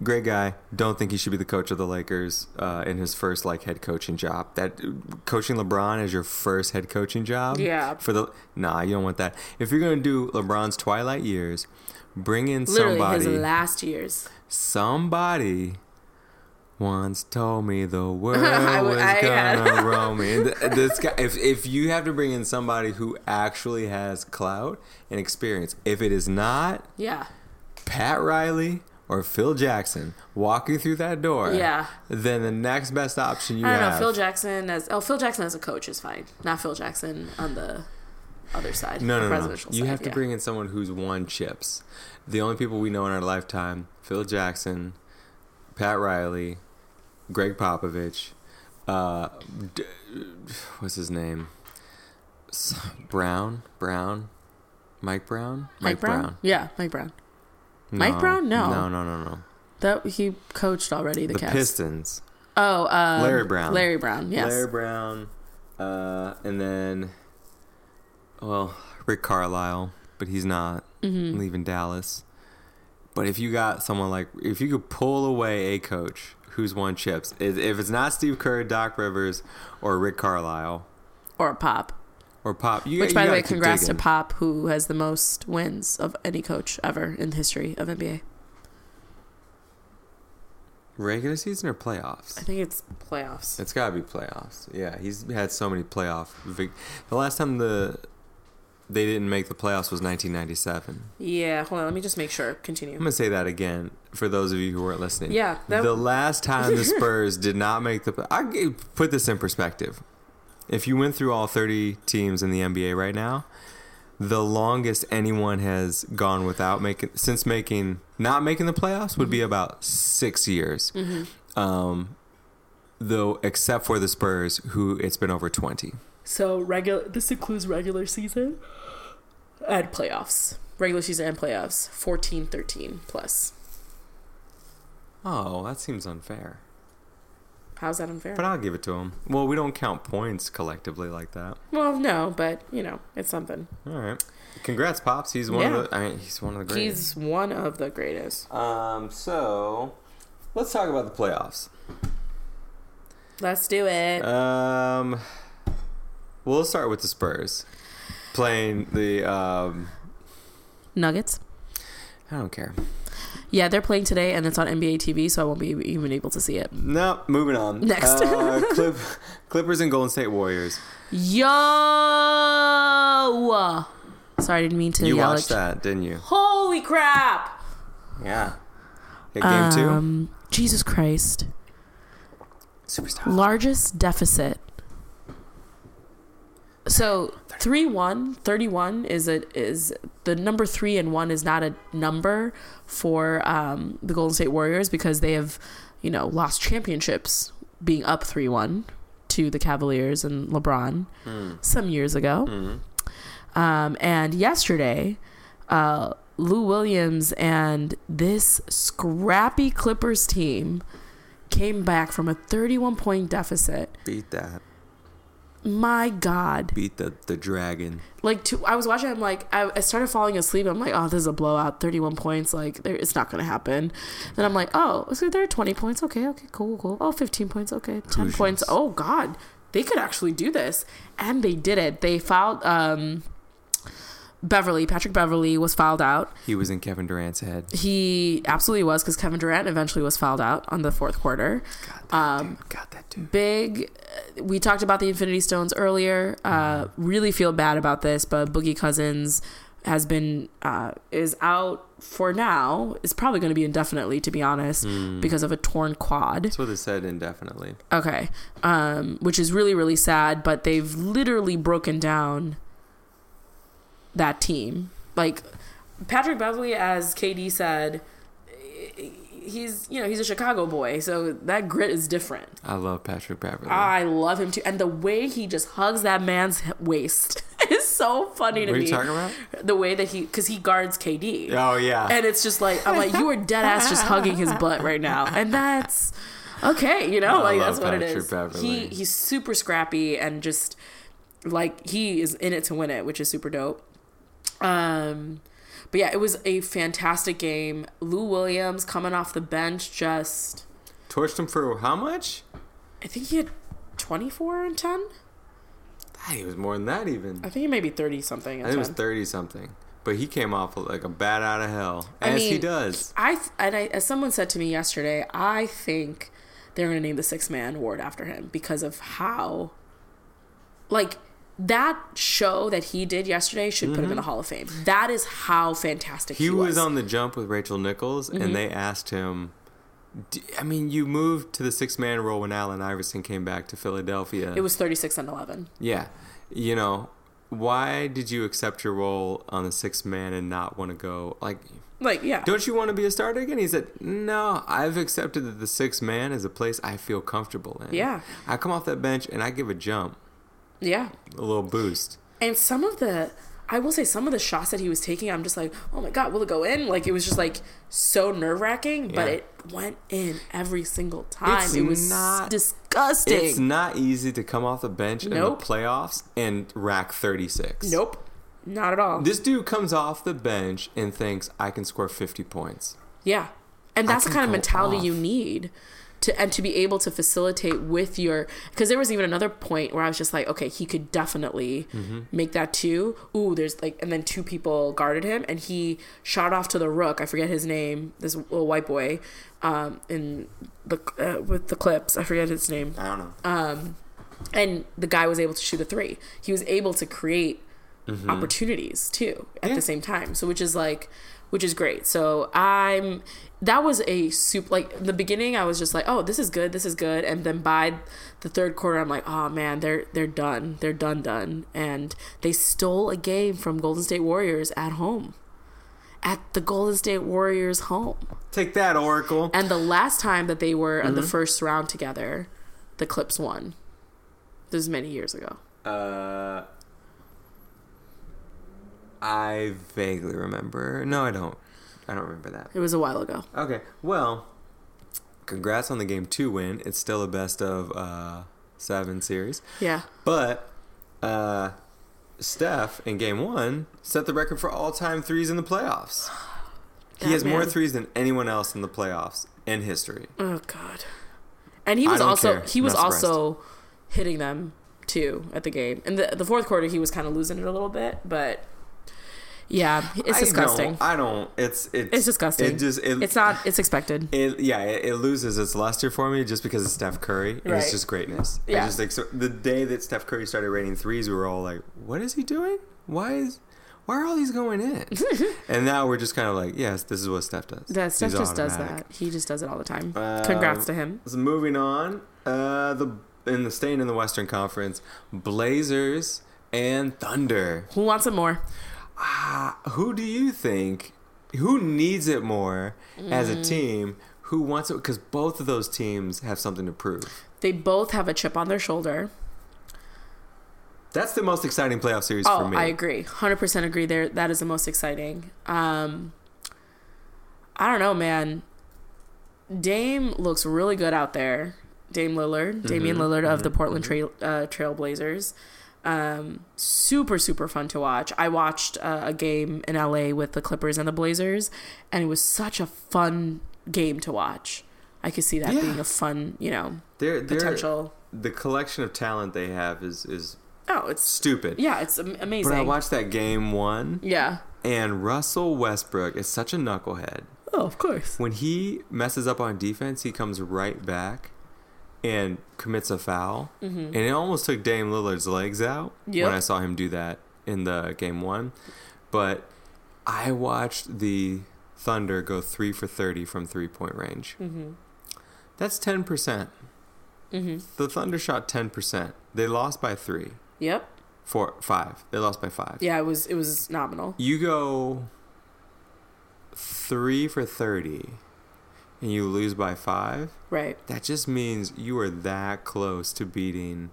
great guy. Don't think he should be the coach of the Lakers uh, in his first like head coaching job. That coaching LeBron as your first head coaching job. Yeah. For the nah, you don't want that. If you're gonna do LeBron's twilight years, bring in Literally somebody his last years. somebody once told me the world I was I gonna roll me. This guy, if if you have to bring in somebody who actually has clout and experience, if it is not Yeah. Pat Riley or Phil Jackson walking through that door, Yeah. then the next best option you I don't have. know. Phil Jackson as oh Phil Jackson as a coach is fine. Not Phil Jackson on the other side. no, the no, no. You side, have to yeah. bring in someone who's won chips. The only people we know in our lifetime: Phil Jackson, Pat Riley, Gregg Popovich, uh, D- what's his name? S- Brown, Brown, Mike Brown, Mike, Brown? Yeah, Mike Brown. Mike Brown? No. no, no, no, no. That he coached already the, The Cavs. Pistons. Oh, um, Larry Brown. Larry Brown. Yes. Larry Brown, uh, and then, well, Rick Carlisle, but he's not Mm-hmm. leaving Dallas. But if you got someone like, if you could pull away a coach who's won chips, if if it's not Steve Kerr, Doc Rivers, or Rick Carlisle, or Pop. or Pop, you, Which, you by the way, congrats digging. to Pop, who has the most wins of any coach ever in the history of NBA. Regular season or playoffs? I think it's playoffs. It's got to be playoffs. Yeah, he's had so many playoff. Vic- the last time the they didn't make the playoffs was 1997. Yeah, hold on. Let me just make sure. Continue. I'm gonna say that again for those of you who weren't listening. Yeah, that- the last time the Spurs did not make the, I put this in perspective. If you went through all 30 teams in the NBA right now, the longest anyone has gone without making since making not making the playoffs would be about six years. Um, though, except for the Spurs, who it's been over 20. So regular. This includes regular season and playoffs. Regular season and playoffs. 14, 13 plus. Oh, that seems unfair. How's that unfair? But I'll give it to him. Well, we don't count points collectively like that. well, no, but you know, it's something. All right. Congrats, pops. He's one Yeah. of the. I mean, he's one of the greatest. He's one of the greatest. Um. So, let's talk about the playoffs. Let's do it. Um. We'll start with the Spurs playing the. Um. Nuggets. I don't care. Yeah, they're playing today, and it's on NBA TV, so I won't be even able to see it. No, moving on. Next. Uh, Clip, Clippers and Golden State Warriors. Yo! Sorry, I didn't mean to You yell watched at that, didn't you? Holy crap! Yeah. Okay, game two. Um, Jesus Christ. Superstar. Largest deficit. So 3 1, 31 is a is the number three and one is not a number for um, the Golden State Warriors because they have, you know, lost championships being up three one to the Cavaliers and LeBron some years ago. Um, and yesterday, uh, Lou Williams and this scrappy Clippers team came back from a 31 point deficit. Beat that. My God. Beat the the dragon. Like, to, I was watching, I'm like, I, I started falling asleep. I'm like, oh, this is a blowout, 31 points. Like, there, it's not going to happen. Then I'm like, oh, so there are 20 points. Okay, okay, cool, cool. Oh, 15 points. Okay, 10 Hoosiers. points. Oh, God. They could actually do this. And they did it. They fouled um, Beverley. Patrick Beverley was fouled out. He was in Kevin Durant's head. He absolutely was because Kevin Durant eventually was fouled out on the fourth quarter. God, that Um, dude. God, that dude. Big, we talked about the Infinity Stones earlier. Uh, really feel bad about this, but Boogie Cousins has been uh, is out for now. Is probably going to be indefinitely, to be honest, because of a torn quad. That's what it said indefinitely. Okay, um, which is really really sad. But they've literally broken down that team. Like Patrick Beverley, as KD said, he's you know he's a Chicago boy, so that grit is different. I love Patrick Beverley. I love him too, and the way he just hugs that man's waist is so funny to me. what are you talking about? The way that he, because he guards KD, Oh yeah. and it's just like I'm like you are dead ass just hugging his butt right now, and that's okay, you know, I like that's what it is. Beverley. He he's super scrappy and just like he is in it to win it, which is super dope. Um, but yeah, it was a fantastic game. Lou Williams coming off the bench, just Torched him for how much? I think he had 24 and 10. Ah, He was more than that even. I think he may be 30 something. I think it was thirty something. But he came off like a bat out of hell, I as he does. I th- and I, as someone said to me yesterday, I think they're going to name the six man award after him because of how, like, that show that he did yesterday should put him in the Hall of Fame. That is how fantastic he, Mm-hmm. He was on the jump with Rachel Nichols, Mm-hmm. and they asked him. I mean, you moved to the six man role when Allen Iverson came back to Philadelphia. It was 36 and 11. Yeah. You know, why did you accept your role on the six man and not want to go like Like, yeah. don't you want to be a starter again? He said, No, I've accepted that the six man is a place I feel comfortable in. Yeah. I come off that bench and I give a jump, Yeah. a little boost. And some of the, I will say, some of the shots that he was taking, I'm just like, oh my God, will it go in? Like, it was just like so nerve wracking, but it went in every single time. It's it was not- disgusting. It's not easy to come off the bench Nope. in the playoffs and rack 36. nope. Not at all. This dude comes off the bench and thinks I can score 50 points. Yeah. And that's the kind of mentality off. you need to and to be able to facilitate with your because there was even another point where I was just like, okay, he could definitely Mm-hmm. make that two. Ooh, there's like and then two people guarded him and he shot off to the rook. I forget his name, this little white boy, um, in the uh, with the clips. I forget his name. I don't know. Um, and the guy was able to shoot a three. He was able to create opportunities too at Yeah. the same time. So which is like which is great. So I'm that was a soup like in the beginning I was just like, "Oh, this is good. This is good." And then by the third quarter I'm like, "Oh man, they're they're done. They're done done." And they stole a game from Golden State Warriors at home. At the Golden State Warriors home. Take that, Oracle. And the last time that they were in the Mm-hmm. first round together, the Clips won. This was many years ago. Uh, I vaguely remember. No, I don't. I don't remember that. It was a while ago. Okay, well, congrats on the game two win. It's still a best of uh, seven series, Yeah. but uh, Steph in game one set the record for all time threes in the playoffs. he That has more threes than anyone else in the playoffs in history. Oh God. And he was also care. he was Not surprised. also hitting them too at the game. And the the fourth quarter he was kind of losing it a little bit, but yeah, it's I disgusting. don't- I don't. It's it's It's disgusting. It just it, it's not it's expected. It, yeah, it, it loses its luster for me just because of Steph Curry. And Right. It's just greatness. Yeah. just like so the day that Steph Curry started rating threes, we were all like, "What is he doing? Why is why are all these going in?" and now we're just kind of like, "Yes, this is what Steph does." That Steph He's just does that. He just does it all the time. Um, Congrats to him. So moving on, uh, the in the staying in the Western Conference, Blazers and Thunder. Who wants it more? Ah, who do you think? Who needs it more as Mm. a team? Who wants it? Because both of those teams have something to prove. They both have a chip on their shoulder. That's the most exciting playoff series Oh, for me. I agree. 100% agree there. That is the most exciting. Um I don't know, man. Dame looks really good out there. Dame Lillard, Damian Mhm, Lillard of the mhm, Portland Trail uh, Trailblazers. Um, super super fun to watch. I watched uh, a game in LA with the Clippers and the Blazers, and it was such a fun game to watch. I could see that Yeah. being a fun, you know, They're, they're, potential. the collection of talent they have is is Oh, it's stupid. yeah, it's amazing. But I watched that game one, yeah. and Russell Westbrook is such a knucklehead. Oh, of course. When he messes up on defense, he comes right back and commits a foul. And it almost took Dame Lillard's legs out Yep. when I saw him do that in the game one. But I watched the Thunder go three for 30 from three point range. Mm-hmm. That's 10%. percent Mm-hmm. The Thunder shot 10%. They lost by three. Yep. Four, five. They lost by five. Yeah, it was it was nominal. You go three for 30 and you lose by five. Right. That just means you are that close to beating.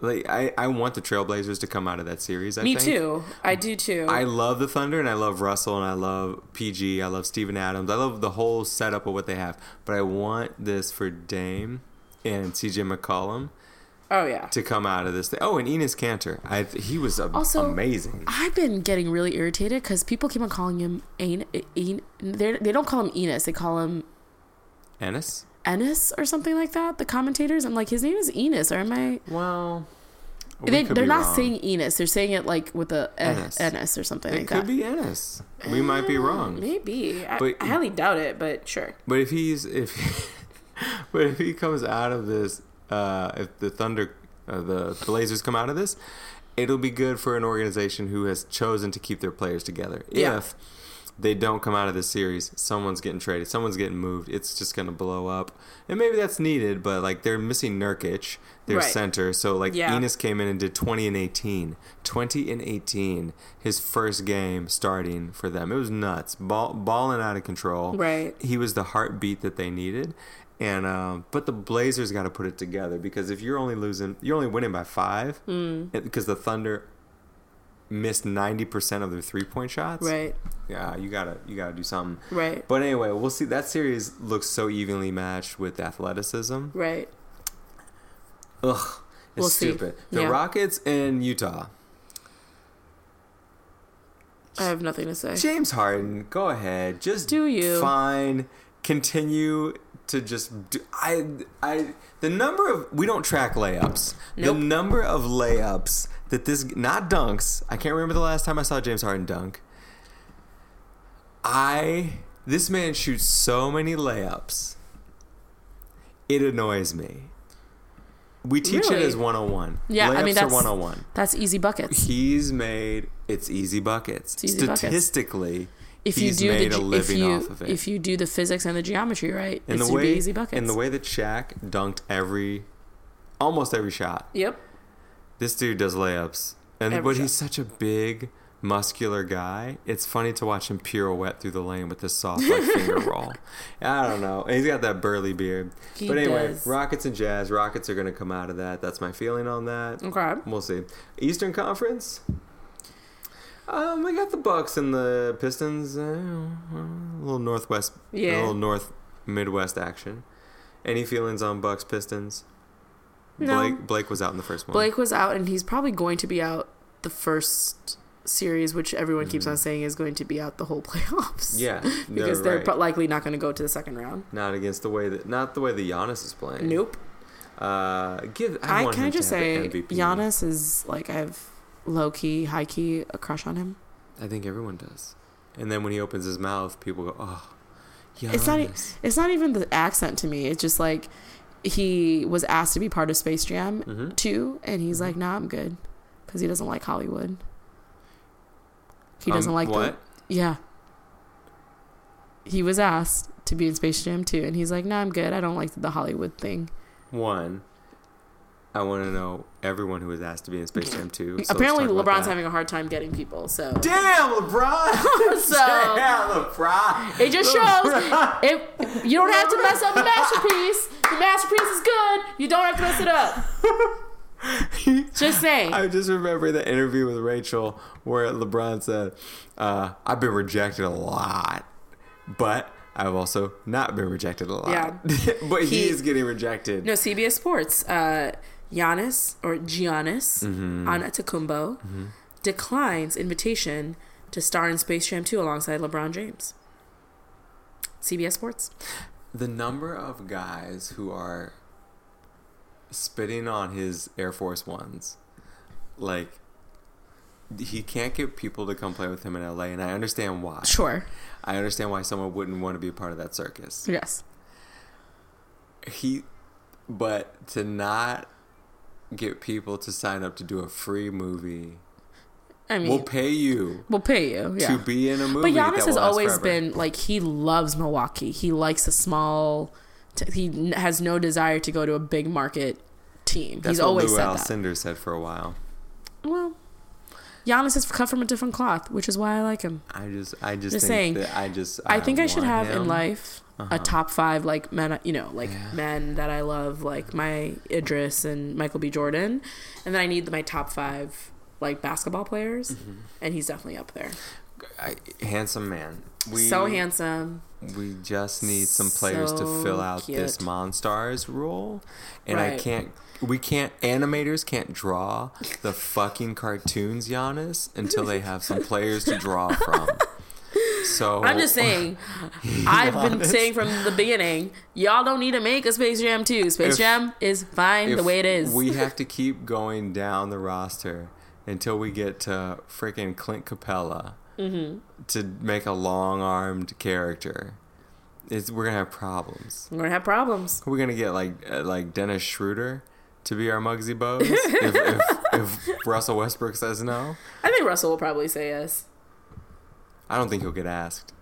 Like I, I want the Trailblazers to come out of that series. I Me think. too. I do too. I love the Thunder and I love Russell and I love PG. I love Steven Adams. I love the whole setup of what they have. But I want this for Dame and CJ McCollum oh yeah. to come out of this. Thing. Oh, and Enos Kanter. I he was a, Also- amazing. I've been getting really irritated because people keep on calling him Ain. Ain they're- don't call him Enos. They call him Ennis. Ennis or something like that. The commentators. I'm like, his name is Enos. Or am I? Well, we They, could they're not wrong. saying Enos. They're saying it like with a Ennis. Ennis, or something It like could be Ennis. We might be Uh, wrong. Maybe. I, But- I highly doubt it, but sure. But if he's if but if he comes out of this, uh, if the Thunder, uh, the Blazers come out of this, it'll be good for an organization who has chosen to keep their players together. Yeah. If they don't come out of this series, someone's getting traded, someone's getting moved. It's just gonna blow up, and maybe that's needed. But like they're missing Nurkic, their Right. center. So like Yeah. Enos came in and did 20 and 18, 20 and 18, his first game starting for them. It was nuts, ball balling out of control Right. he was the heartbeat that they needed. And um, but the Blazers got to put it together because if you're only losing, you're only winning by five Mm. because the Thunder missed ninety percent of their three point shots. Right. Yeah, you gotta you gotta do something. Right. But anyway, we'll see. That series looks so evenly matched with athleticism. Right. Ugh, it's We'll see. stupid. The Yeah. Rockets and Utah. I have nothing to say. James Harden, go ahead. Just Do you. fine. Continue to just do, I I the number of we don't track layups. Nope. The number of layups that this not dunks. I can't remember the last time I saw James Harden dunk. I this man shoots so many layups. It annoys me. We teach Really? it as 101. Yeah, I Layups mean, are that's- 101. That's easy buckets. He's made it's easy buckets. easy buckets. If you do the a living if you of if you do the physics and the geometry right, in it's the way easy buckets. in the way that Shaq dunked every, almost every shot. Yep. This dude does layups, and Every but he's such a big, muscular guy. It's funny to watch him pirouette through the lane with this soft like finger roll. I don't know. And he's got that burly beard. He but anyway, does. Rockets and Jazz. Rockets are going to come out of that. That's my feeling on that. Okay. We'll see. Eastern Conference. Um, we got the Bucks and the Pistons. Uh, a little Northwest, Yeah. a little North Midwest action. Any feelings on Bucks Pistons? No. Blake Blake was out in the first one. Blake was out, and he's probably going to be out the first series, which everyone keeps on saying is going to be out the whole playoffs. Mm-hmm. Yeah, because they're right. likely not going to go to the second round. not against the way that not the way that Giannis is playing. Nope. Uh, give. I, I, can I just say. Giannis is like I have low key, high key a crush on him. I think everyone does. And then when he opens his mouth, people go, "Oh, Giannis." It's not. It's not even the accent to me. It's just like he was asked to be part of Space Jam Mhm. too, and he's like, "Nah, I'm good," because he doesn't like Hollywood. He doesn't Um, like what? the yeah. He was asked to be in Space Jam too, and he's like, "Nah, I'm good. I don't like the Hollywood thing." One. I want to know everyone who was asked to be in Space Jam 2. so Apparently, LeBron's having a hard time getting people. So Damn, LeBron! So- Damn, LeBron! it just shows if you don't have to mess up the masterpiece. The masterpiece is good. You don't have to mess it up. Just saying. I just remember the interview with Rachel where LeBron said, uh, I've been rejected a lot, but I've also not been rejected a lot. Yeah. but he, He- is getting rejected. No, CBS Sports. Uh, Giannis or Giannis Mm-hmm. Antetokounmpo declines invitation to star in Space Jam 2 alongside LeBron James. CBS Sports. The number of guys who are spitting on his Air Force Ones, like, he can't get people to come play with him in LA, and I understand why. Sure. I understand why someone wouldn't want to be a part of that circus. Yes. he but to not get people to sign up to do a free movie I mean, we'll pay you. we'll, pay you. Yeah. to be in a movie But Giannis has always forever. been like he loves Milwaukee. He likes a small. T- he has no desire to go to a big market team. that's He's what always Lou said that. Alcindor said for a while Well, Giannis is cut from a different cloth, which is why I like him. i just i just, Just think saying, that i just I think I should have in life Uh-huh. a top five like men, you know, like Yeah. men that I love, like my Idris and Michael B. Jordan, and then I need my top five like basketball players, Mm-hmm. and he's definitely up there. I, handsome man we so handsome. we just need some players to fill out this monstars role and i can't we can't animators can't draw the fucking cartoons Giannis until they have some players to draw from so I'm just saying. I've been honest. saying from the beginning, y'all don't need to make a Space Jam 2. Space If- Jam is fine the way it is. We have to keep going down the roster until we get to freaking Clint Capela Mm-hmm. to make a long armed character. It's, we're gonna have problems. We're gonna have problems. We're gonna get like uh, like Dennis Schroeder to be our Muggsy Bogues if, if, if Russell Westbrook says no. I think Russell will probably say yes. I don't think he'll get asked.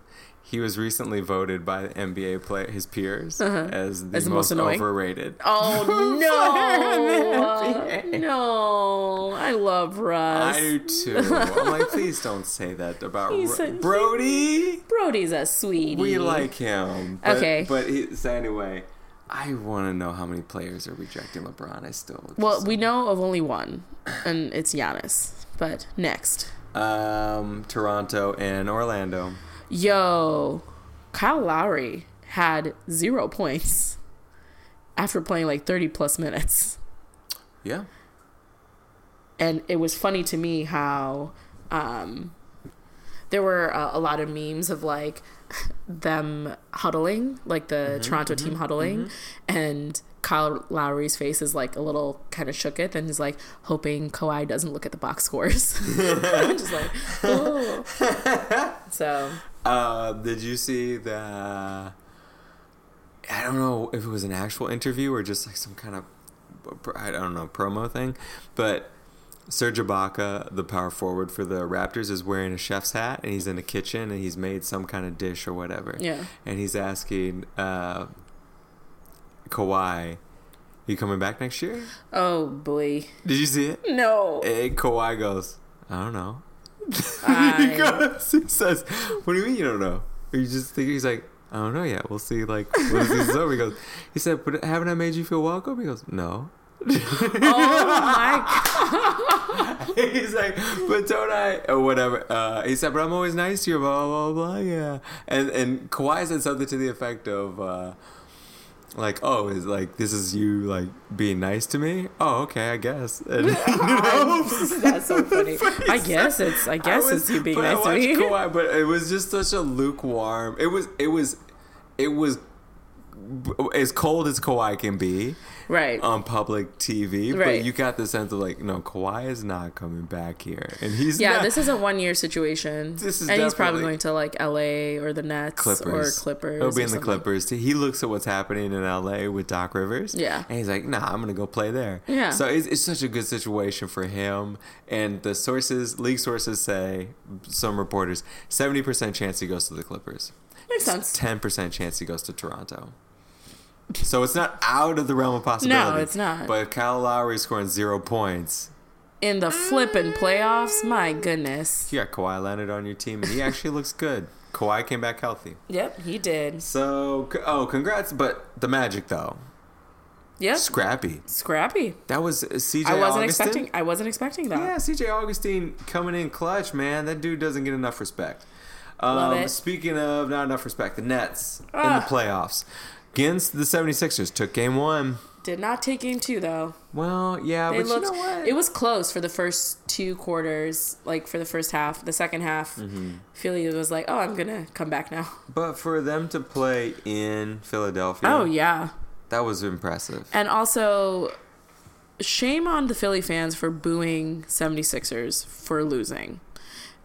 He was recently voted by the NBA play his peers uh-huh. as the As most, most overrated. Oh no, no! I love Russ. I do too. I'm like, please don't say that about a- Brodie. Brodie's a sweetie. We like him. But, Okay. But he, so anyway, I want to know how many players are rejecting LeBron. I still. Well, we know of only one, and it's Giannis. But next, Um, Toronto and Orlando. yo, Kyle Lowry had zero points after playing like thirty plus minutes. Yeah. and it was funny to me how um, there were uh, a lot of memes of like them huddling, like the Toronto team huddling, and Kyle Lowry's face is like a little kind of shook it, and he's like hoping Kawhi doesn't look at the box scores, just like oh. so Uh, did you see the? I don't know if it was an actual interview or just like some kind of I don't know promo thing, but Serge Ibaka, the power forward for the Raptors, is wearing a chef's hat and he's in the kitchen and he's made some kind of dish or whatever. Yeah. And he's asking uh, Kawhi, "You coming back next year?" Oh boy. Did you see it? No. And Kawhi goes, "I don't know." he, goes, he says, "What do you mean you don't know? Are you just thinking?" He's like, "I don't know yet. We'll see. Like when the season's over." He goes, "He said, but haven't I made you feel welcome?" He goes, "No." oh my god. He's like, but don't I or whatever. Uh, he said, but I'm always nice to you, blah blah blah. Yeah, and and Kawhi said something to the effect of, uh, like, oh, is like this is you like being nice to me? Oh, okay, I guess. And, you know, That's so funny. I guess it's I guess I was- it's you being nice to me. Kawhi, but it was just such a lukewarm. It was it was it was as cold as Kawhi can be Right. on public TV, Right. but you got the sense of like, no, Kawhi is not coming back here, and he's yeah, not- this is a one year situation. This is and he's probably going to like LA or the Nets Clippers or Clippers. He'll be in the something. Clippers. He looks at what's happening in LA with Doc Rivers. Yeah. And he's like, nah, I'm going to go play there. Yeah. So it's, it's such a good situation for him. And the sources, league sources say, some reporters, 70% chance he goes to the Clippers. Makes sense. 10% chance he goes to Toronto. So it's not out of the realm of possibility. No, it's not. But if Kyle Lowry scoring zero points, In the flipping playoffs, my goodness. you got Kawhi Leonard on your team, and he actually looks good. Kawhi came back healthy. Yep, he did. So, oh, congrats. But the Magic, though. Yep. Scrappy. Scrappy. That was uh, CJ I wasn't Augustin. expecting I wasn't expecting that. Yeah, CJ Augustin coming in clutch, man. That dude doesn't get enough respect. Love Um, it. Speaking of not enough respect, the Nets in the playoffs against the 76ers took game one. Did not take game two though. Well, yeah, They but looked you know what? it was close for the first two quarters, like for the first half. The second half, Mm-hmm. Philly was like, Oh, I'm gonna come back now. but for them to play in Philadelphia, Oh yeah. that was impressive. And also shame on the Philly fans for booing 76ers for losing.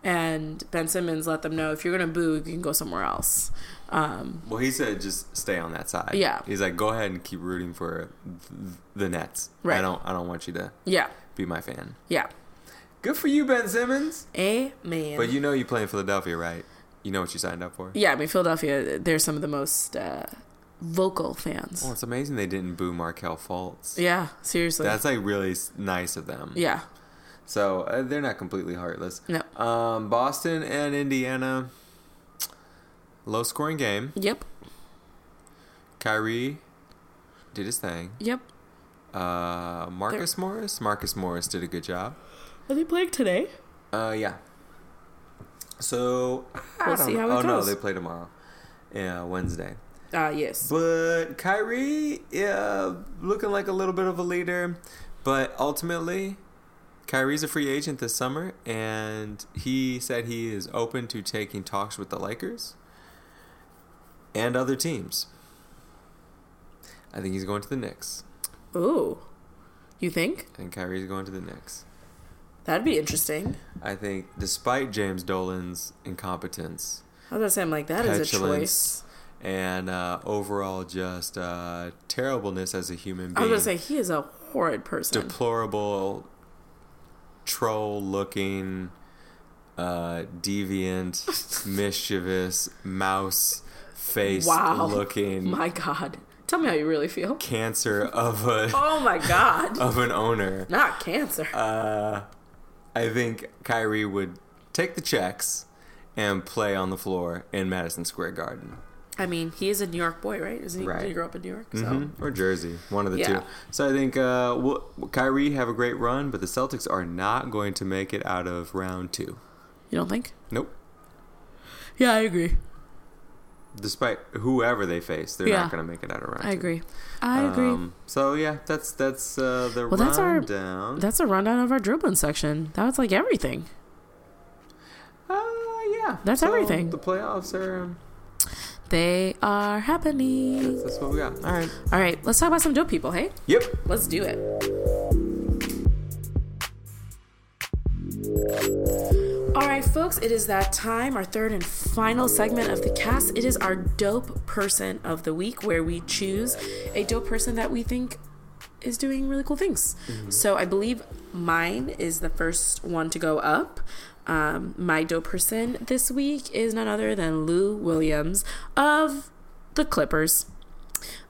And Ben Simmons let them know if you're gonna boo, you can go somewhere else. Um, Well, he said just stay on that side. Yeah. he's like, go ahead and keep rooting for the Nets. Right. I don't, I don't want you to yeah, be my fan. yeah. Good for you, Ben Simmons. Amen. But you know you play in Philadelphia, right? You know what you signed up for. yeah, I mean Philadelphia, they're some of the most uh, vocal fans. Well, it's amazing they didn't boo Markelle Fultz. Yeah, seriously. That's like really nice of them. yeah. So uh, they're not completely heartless. No. Um, Boston and Indiana, low scoring game. Yep. Kyrie did his thing. Yep. Uh, Marcus Morris. Marcus Morris did a good job. Are they playing today? Uh, yeah. So I We'll don't see know. how it oh no, goes. they play tomorrow. Yeah, Wednesday. Ah, yes. But Kyrie, yeah, looking like a little bit of a leader. But ultimately, Kyrie's a free agent this summer, and he said he is open to taking talks with the Lakers and other teams. I think he's going to the Knicks. Ooh. You think? I think Kyrie's going to the Knicks. That'd be interesting. I think, despite James Dolan's incompetence I was gonna say, I'm like, that is a choice. and uh, overall just uh, terribleness as a human being. I was gonna say, he is a horrid person. deplorable, troll-looking, uh, deviant, mischievous, mouse face Wow. looking My God. Tell me how you really feel. cancer of a Oh my God. of an owner. Not cancer. Uh, I think Kyrie would take the checks and play on the floor in Madison Square Garden. I mean, he is a New York boy, right? Isn't he? Right. Did he grow up in New York? So. Mhm. Or Jersey, one of the Yeah. two. So I think uh, will Kyrie have a great run, but the Celtics are not going to make it out of round two. You don't think? Nope. Yeah, I agree. Despite whoever they face, they're Yeah. not going to make it out of round I two. agree. I agree. Um, so yeah, that's that's uh, the Well, that's our- rundown. That's a rundown of our dribbling section. That was like everything. uh, yeah, That's So everything. The playoffs are. Um, They are happening. that's what we got. All right. All right, let's talk about some dope people, hey? Yep. Let's do it. All right, folks, it is that time, our third and final segment of the cast. It is our dope person of the week, where we choose a dope person that we think is doing really cool things. So I believe mine is the first one to go up. Um, my dope person this week is none other than Lou Williams of the Clippers.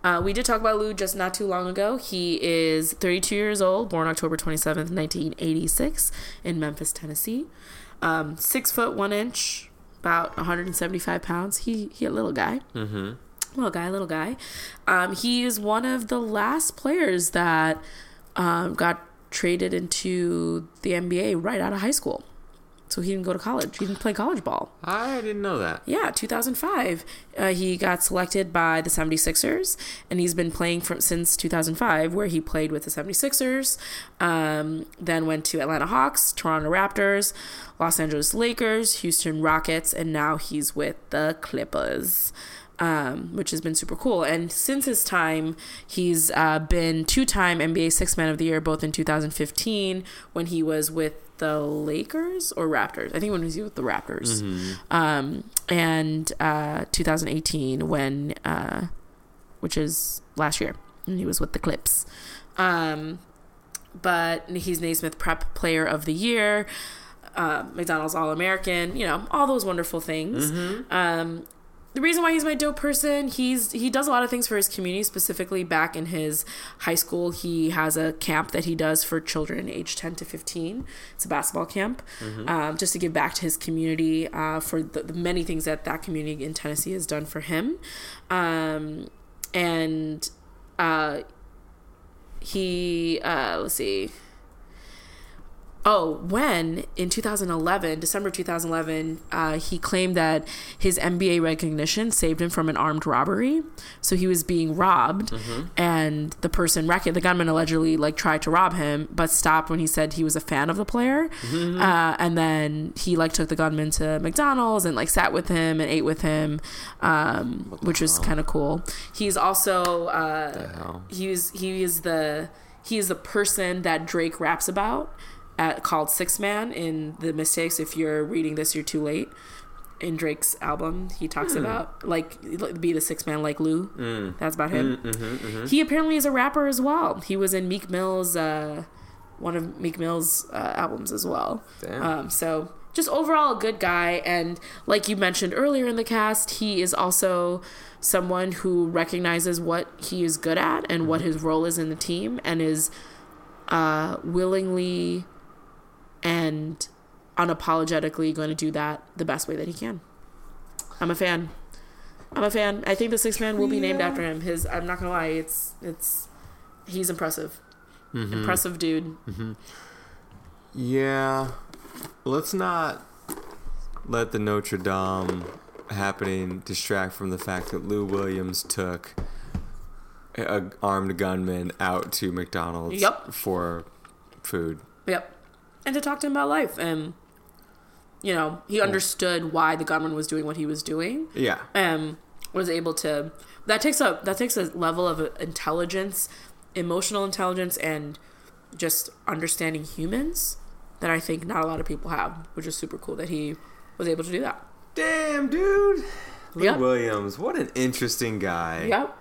Uh, we did talk about Lou just not too long ago. He is 32 years old, born October 27th, 1986, in Memphis, Tennessee. Um, six foot one inch, about 175 pounds. He he a little guy. Mm-hmm. Little guy, little guy. Um, he is one of the last players that um, got traded into the NBA right out of high school. So he didn't go to college. He didn't play college ball. I didn't know that. Yeah, 2005. Uh, he got selected by the 76ers, and he's been playing from since 2005, where he played with the 76ers, um, then went to Atlanta Hawks, Toronto Raptors, Los Angeles Lakers, Houston Rockets, and now he's with the Clippers. Um, which has been super cool. And since his time, he's uh, been two time NBA Six Man of the Year, both in 2015 when he was with the Lakers or Raptors. I think when he was with the Raptors. Um, and uh, 2018 when, uh, which is last year, and he was with the Clips. Um, but he's Naismith Prep Player of the Year, uh, McDonald's All American, you know, all those wonderful things. Um, the reason why he's my dope person, he's he does a lot of things for his community. Specifically, back in his high school, he has a camp that he does for children aged ten to fifteen. It's a basketball camp, um, just to give back to his community uh, for the, the many things that that community in Tennessee has done for him, um, and uh, he uh, let's see. Oh, when in 2011, December 2011, uh, he claimed that his NBA recognition saved him from an armed robbery. So he was being robbed, and the person, the gunman, allegedly like tried to rob him, but stopped when he said he was a fan of the player. Uh, and then he like took the gunman to McDonald's and like sat with him and ate with him, um, which was kind of cool. He's also uh, hell? he was he is the he is the person that Drake raps about at, called Six Man in the Mistakes. If you're reading this, you're too late. In Drake's album, he talks about like be the six man like Lou. That's about him. He apparently is a rapper as well. He was in Meek Mill's uh, one of Meek Mill's uh, albums as well. Damn. Um, so just overall a good guy, and like you mentioned earlier in the cast, he is also someone who recognizes what he is good at and what his role is in the team, and is uh, willingly and unapologetically going to do that the best way that he can. I'm a fan. I'm a fan. I think the six man will be named after him. His I'm not gonna lie, it's it's he's impressive. Mm-hmm. Impressive dude. Mm-hmm. Yeah. Let's not let the Notre Dame happening distract from the fact that Lou Williams took a armed gunman out to McDonald's Yup. for food. Yep. And to talk to him about life and you know, he understood why the gunman was doing what he was doing. Yeah. um, was able to that takes a that takes a level of intelligence emotional intelligence and just understanding humans that i think not a lot of people have which is super cool that he was able to do that Damn, dude. Lou Yep. Williams, what an interesting guy. yep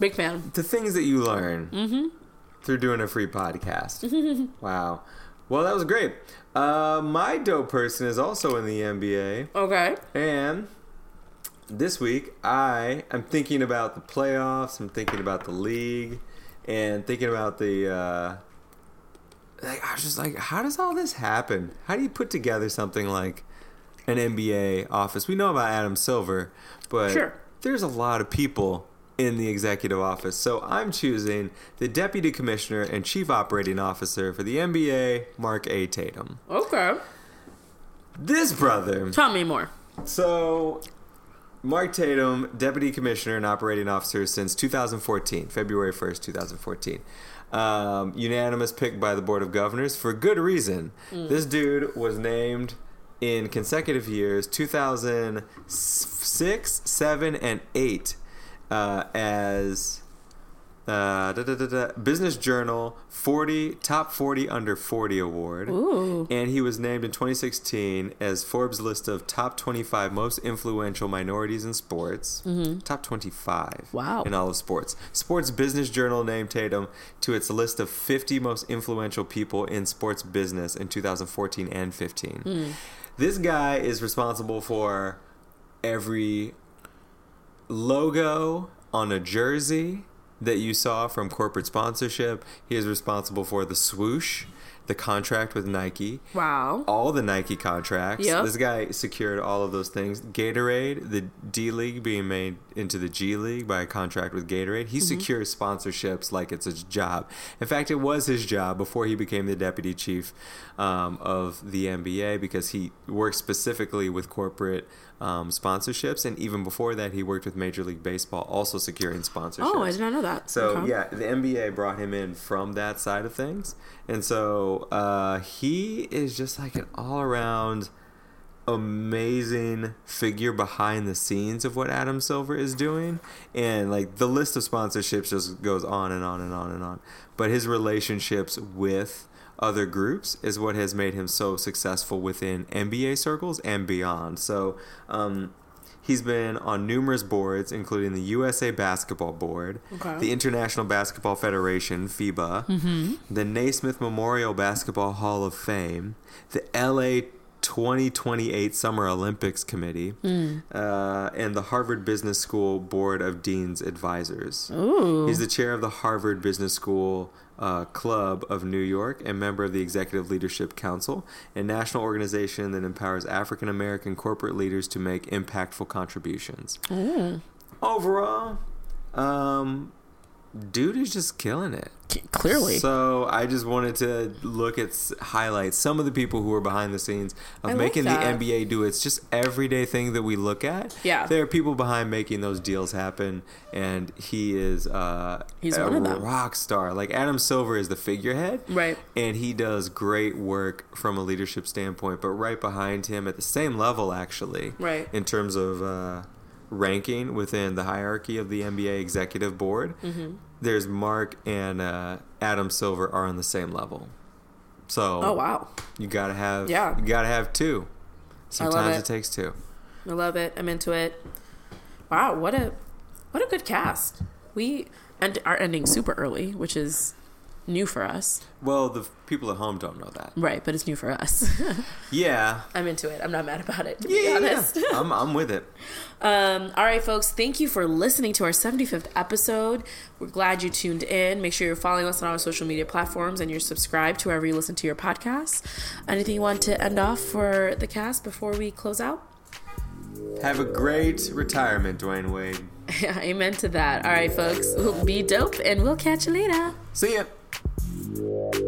big fan The things that you learn Mm-hmm. through doing a free podcast. wow. Well, that was great. Uh, my dope person is also in the NBA. okay And this week, I am thinking about the playoffs. I'm thinking about the league, and thinking about the. Uh, like, I was just like, how does all this happen? How do you put together something like an NBA office? We know about Adam Silver, but Sure. there's a lot of people in the executive office. So I'm choosing the deputy commissioner and chief operating officer for the NBA, Mark A. Tatum. okay This brother. tell me more So, Mark Tatum, Deputy Commissioner and Operating Officer since 2014, February 1st, 2014. Um, unanimous pick by the Board of Governors for good reason. This dude was named in consecutive years 2006, 7, and 8 uh, as uh, da, da, da, Business Journal 40 Top 40 Under 40 Award. Ooh. And he was named in 2016 as Forbes' list of top 25 most influential minorities in sports. Top 25. Mm-hmm. Wow. In all of sports. Sports Business Journal named Tatum to its list of 50 most influential people in sports business in 2014 and 15. Hmm. This guy is responsible for every logo on a jersey that you saw from corporate sponsorship. He is responsible for the swoosh, the contract with Nike, Wow. all the Nike contracts. Yep. This guy secured all of those things. Gatorade, the D League being made into the G League by a contract with Gatorade. He secures sponsorships like it's his job. In fact, it was his job before he became the deputy chief um, of the NBA because he worked specifically with corporate um, sponsorships. And even before that, he worked with Major League Baseball, also securing sponsorships. Oh, I did not know that. So Okay. yeah, the NBA brought him in from that side of things, and so uh, he is just like an all-around amazing figure behind the scenes of what Adam Silver is doing, and like the list of sponsorships just goes on and on and on and on. But his relationships with other groups is what has made him so successful within NBA circles and beyond. So. Um, He's been on numerous boards, including the USA Basketball Board, Okay. the International Basketball Federation (FIBA), Mm-hmm. the Naismith Memorial Basketball Hall of Fame, the LA 2028 Summer Olympics Committee, Mm. uh, and the Harvard Business School Board of Dean's Advisors. Ooh. He's the chair of the Harvard Business School uh, Club of New York and member of the Executive Leadership Council, a national organization that empowers African American corporate leaders to make impactful contributions. Overall, um, dude is just killing it. Clearly. So I just wanted to look at s- highlight some of the people who are behind the scenes of I like making the. NBA do its just everyday thing that we look at. Yeah. there are people behind making those deals happen, and he is uh, He's a one of them. rock star. Like Adam Silver is the figurehead, Right. And he does great work from a leadership standpoint. But right behind him, at the same level, actually, Right. in terms of uh, ranking within the hierarchy of the NBA executive board, Mm-hmm. there's Mark and uh, Adam Silver are on the same level. So Oh wow. you gotta have Yeah. you gotta have two. Sometimes it. it. takes two. I love it. I'm into it. Wow, what a what a good cast. We end, are ending super early, which is new for us. Well, the people at home don't know that. Right, but it's new for us. Yeah. I'm into it. I'm not mad about it, to be Yeah, honest. I'm, I'm with it. Um, all right, folks, thank you for listening to our 75th episode. We're glad you tuned in. Make sure you're following us on our social media platforms and you're subscribed to wherever you listen to your podcasts. Anything you want to end off for the cast before we close out? Have a great retirement, Dwyane Wade. Amen to that. All right, folks, be dope and we'll catch you later. See ya. Yeah.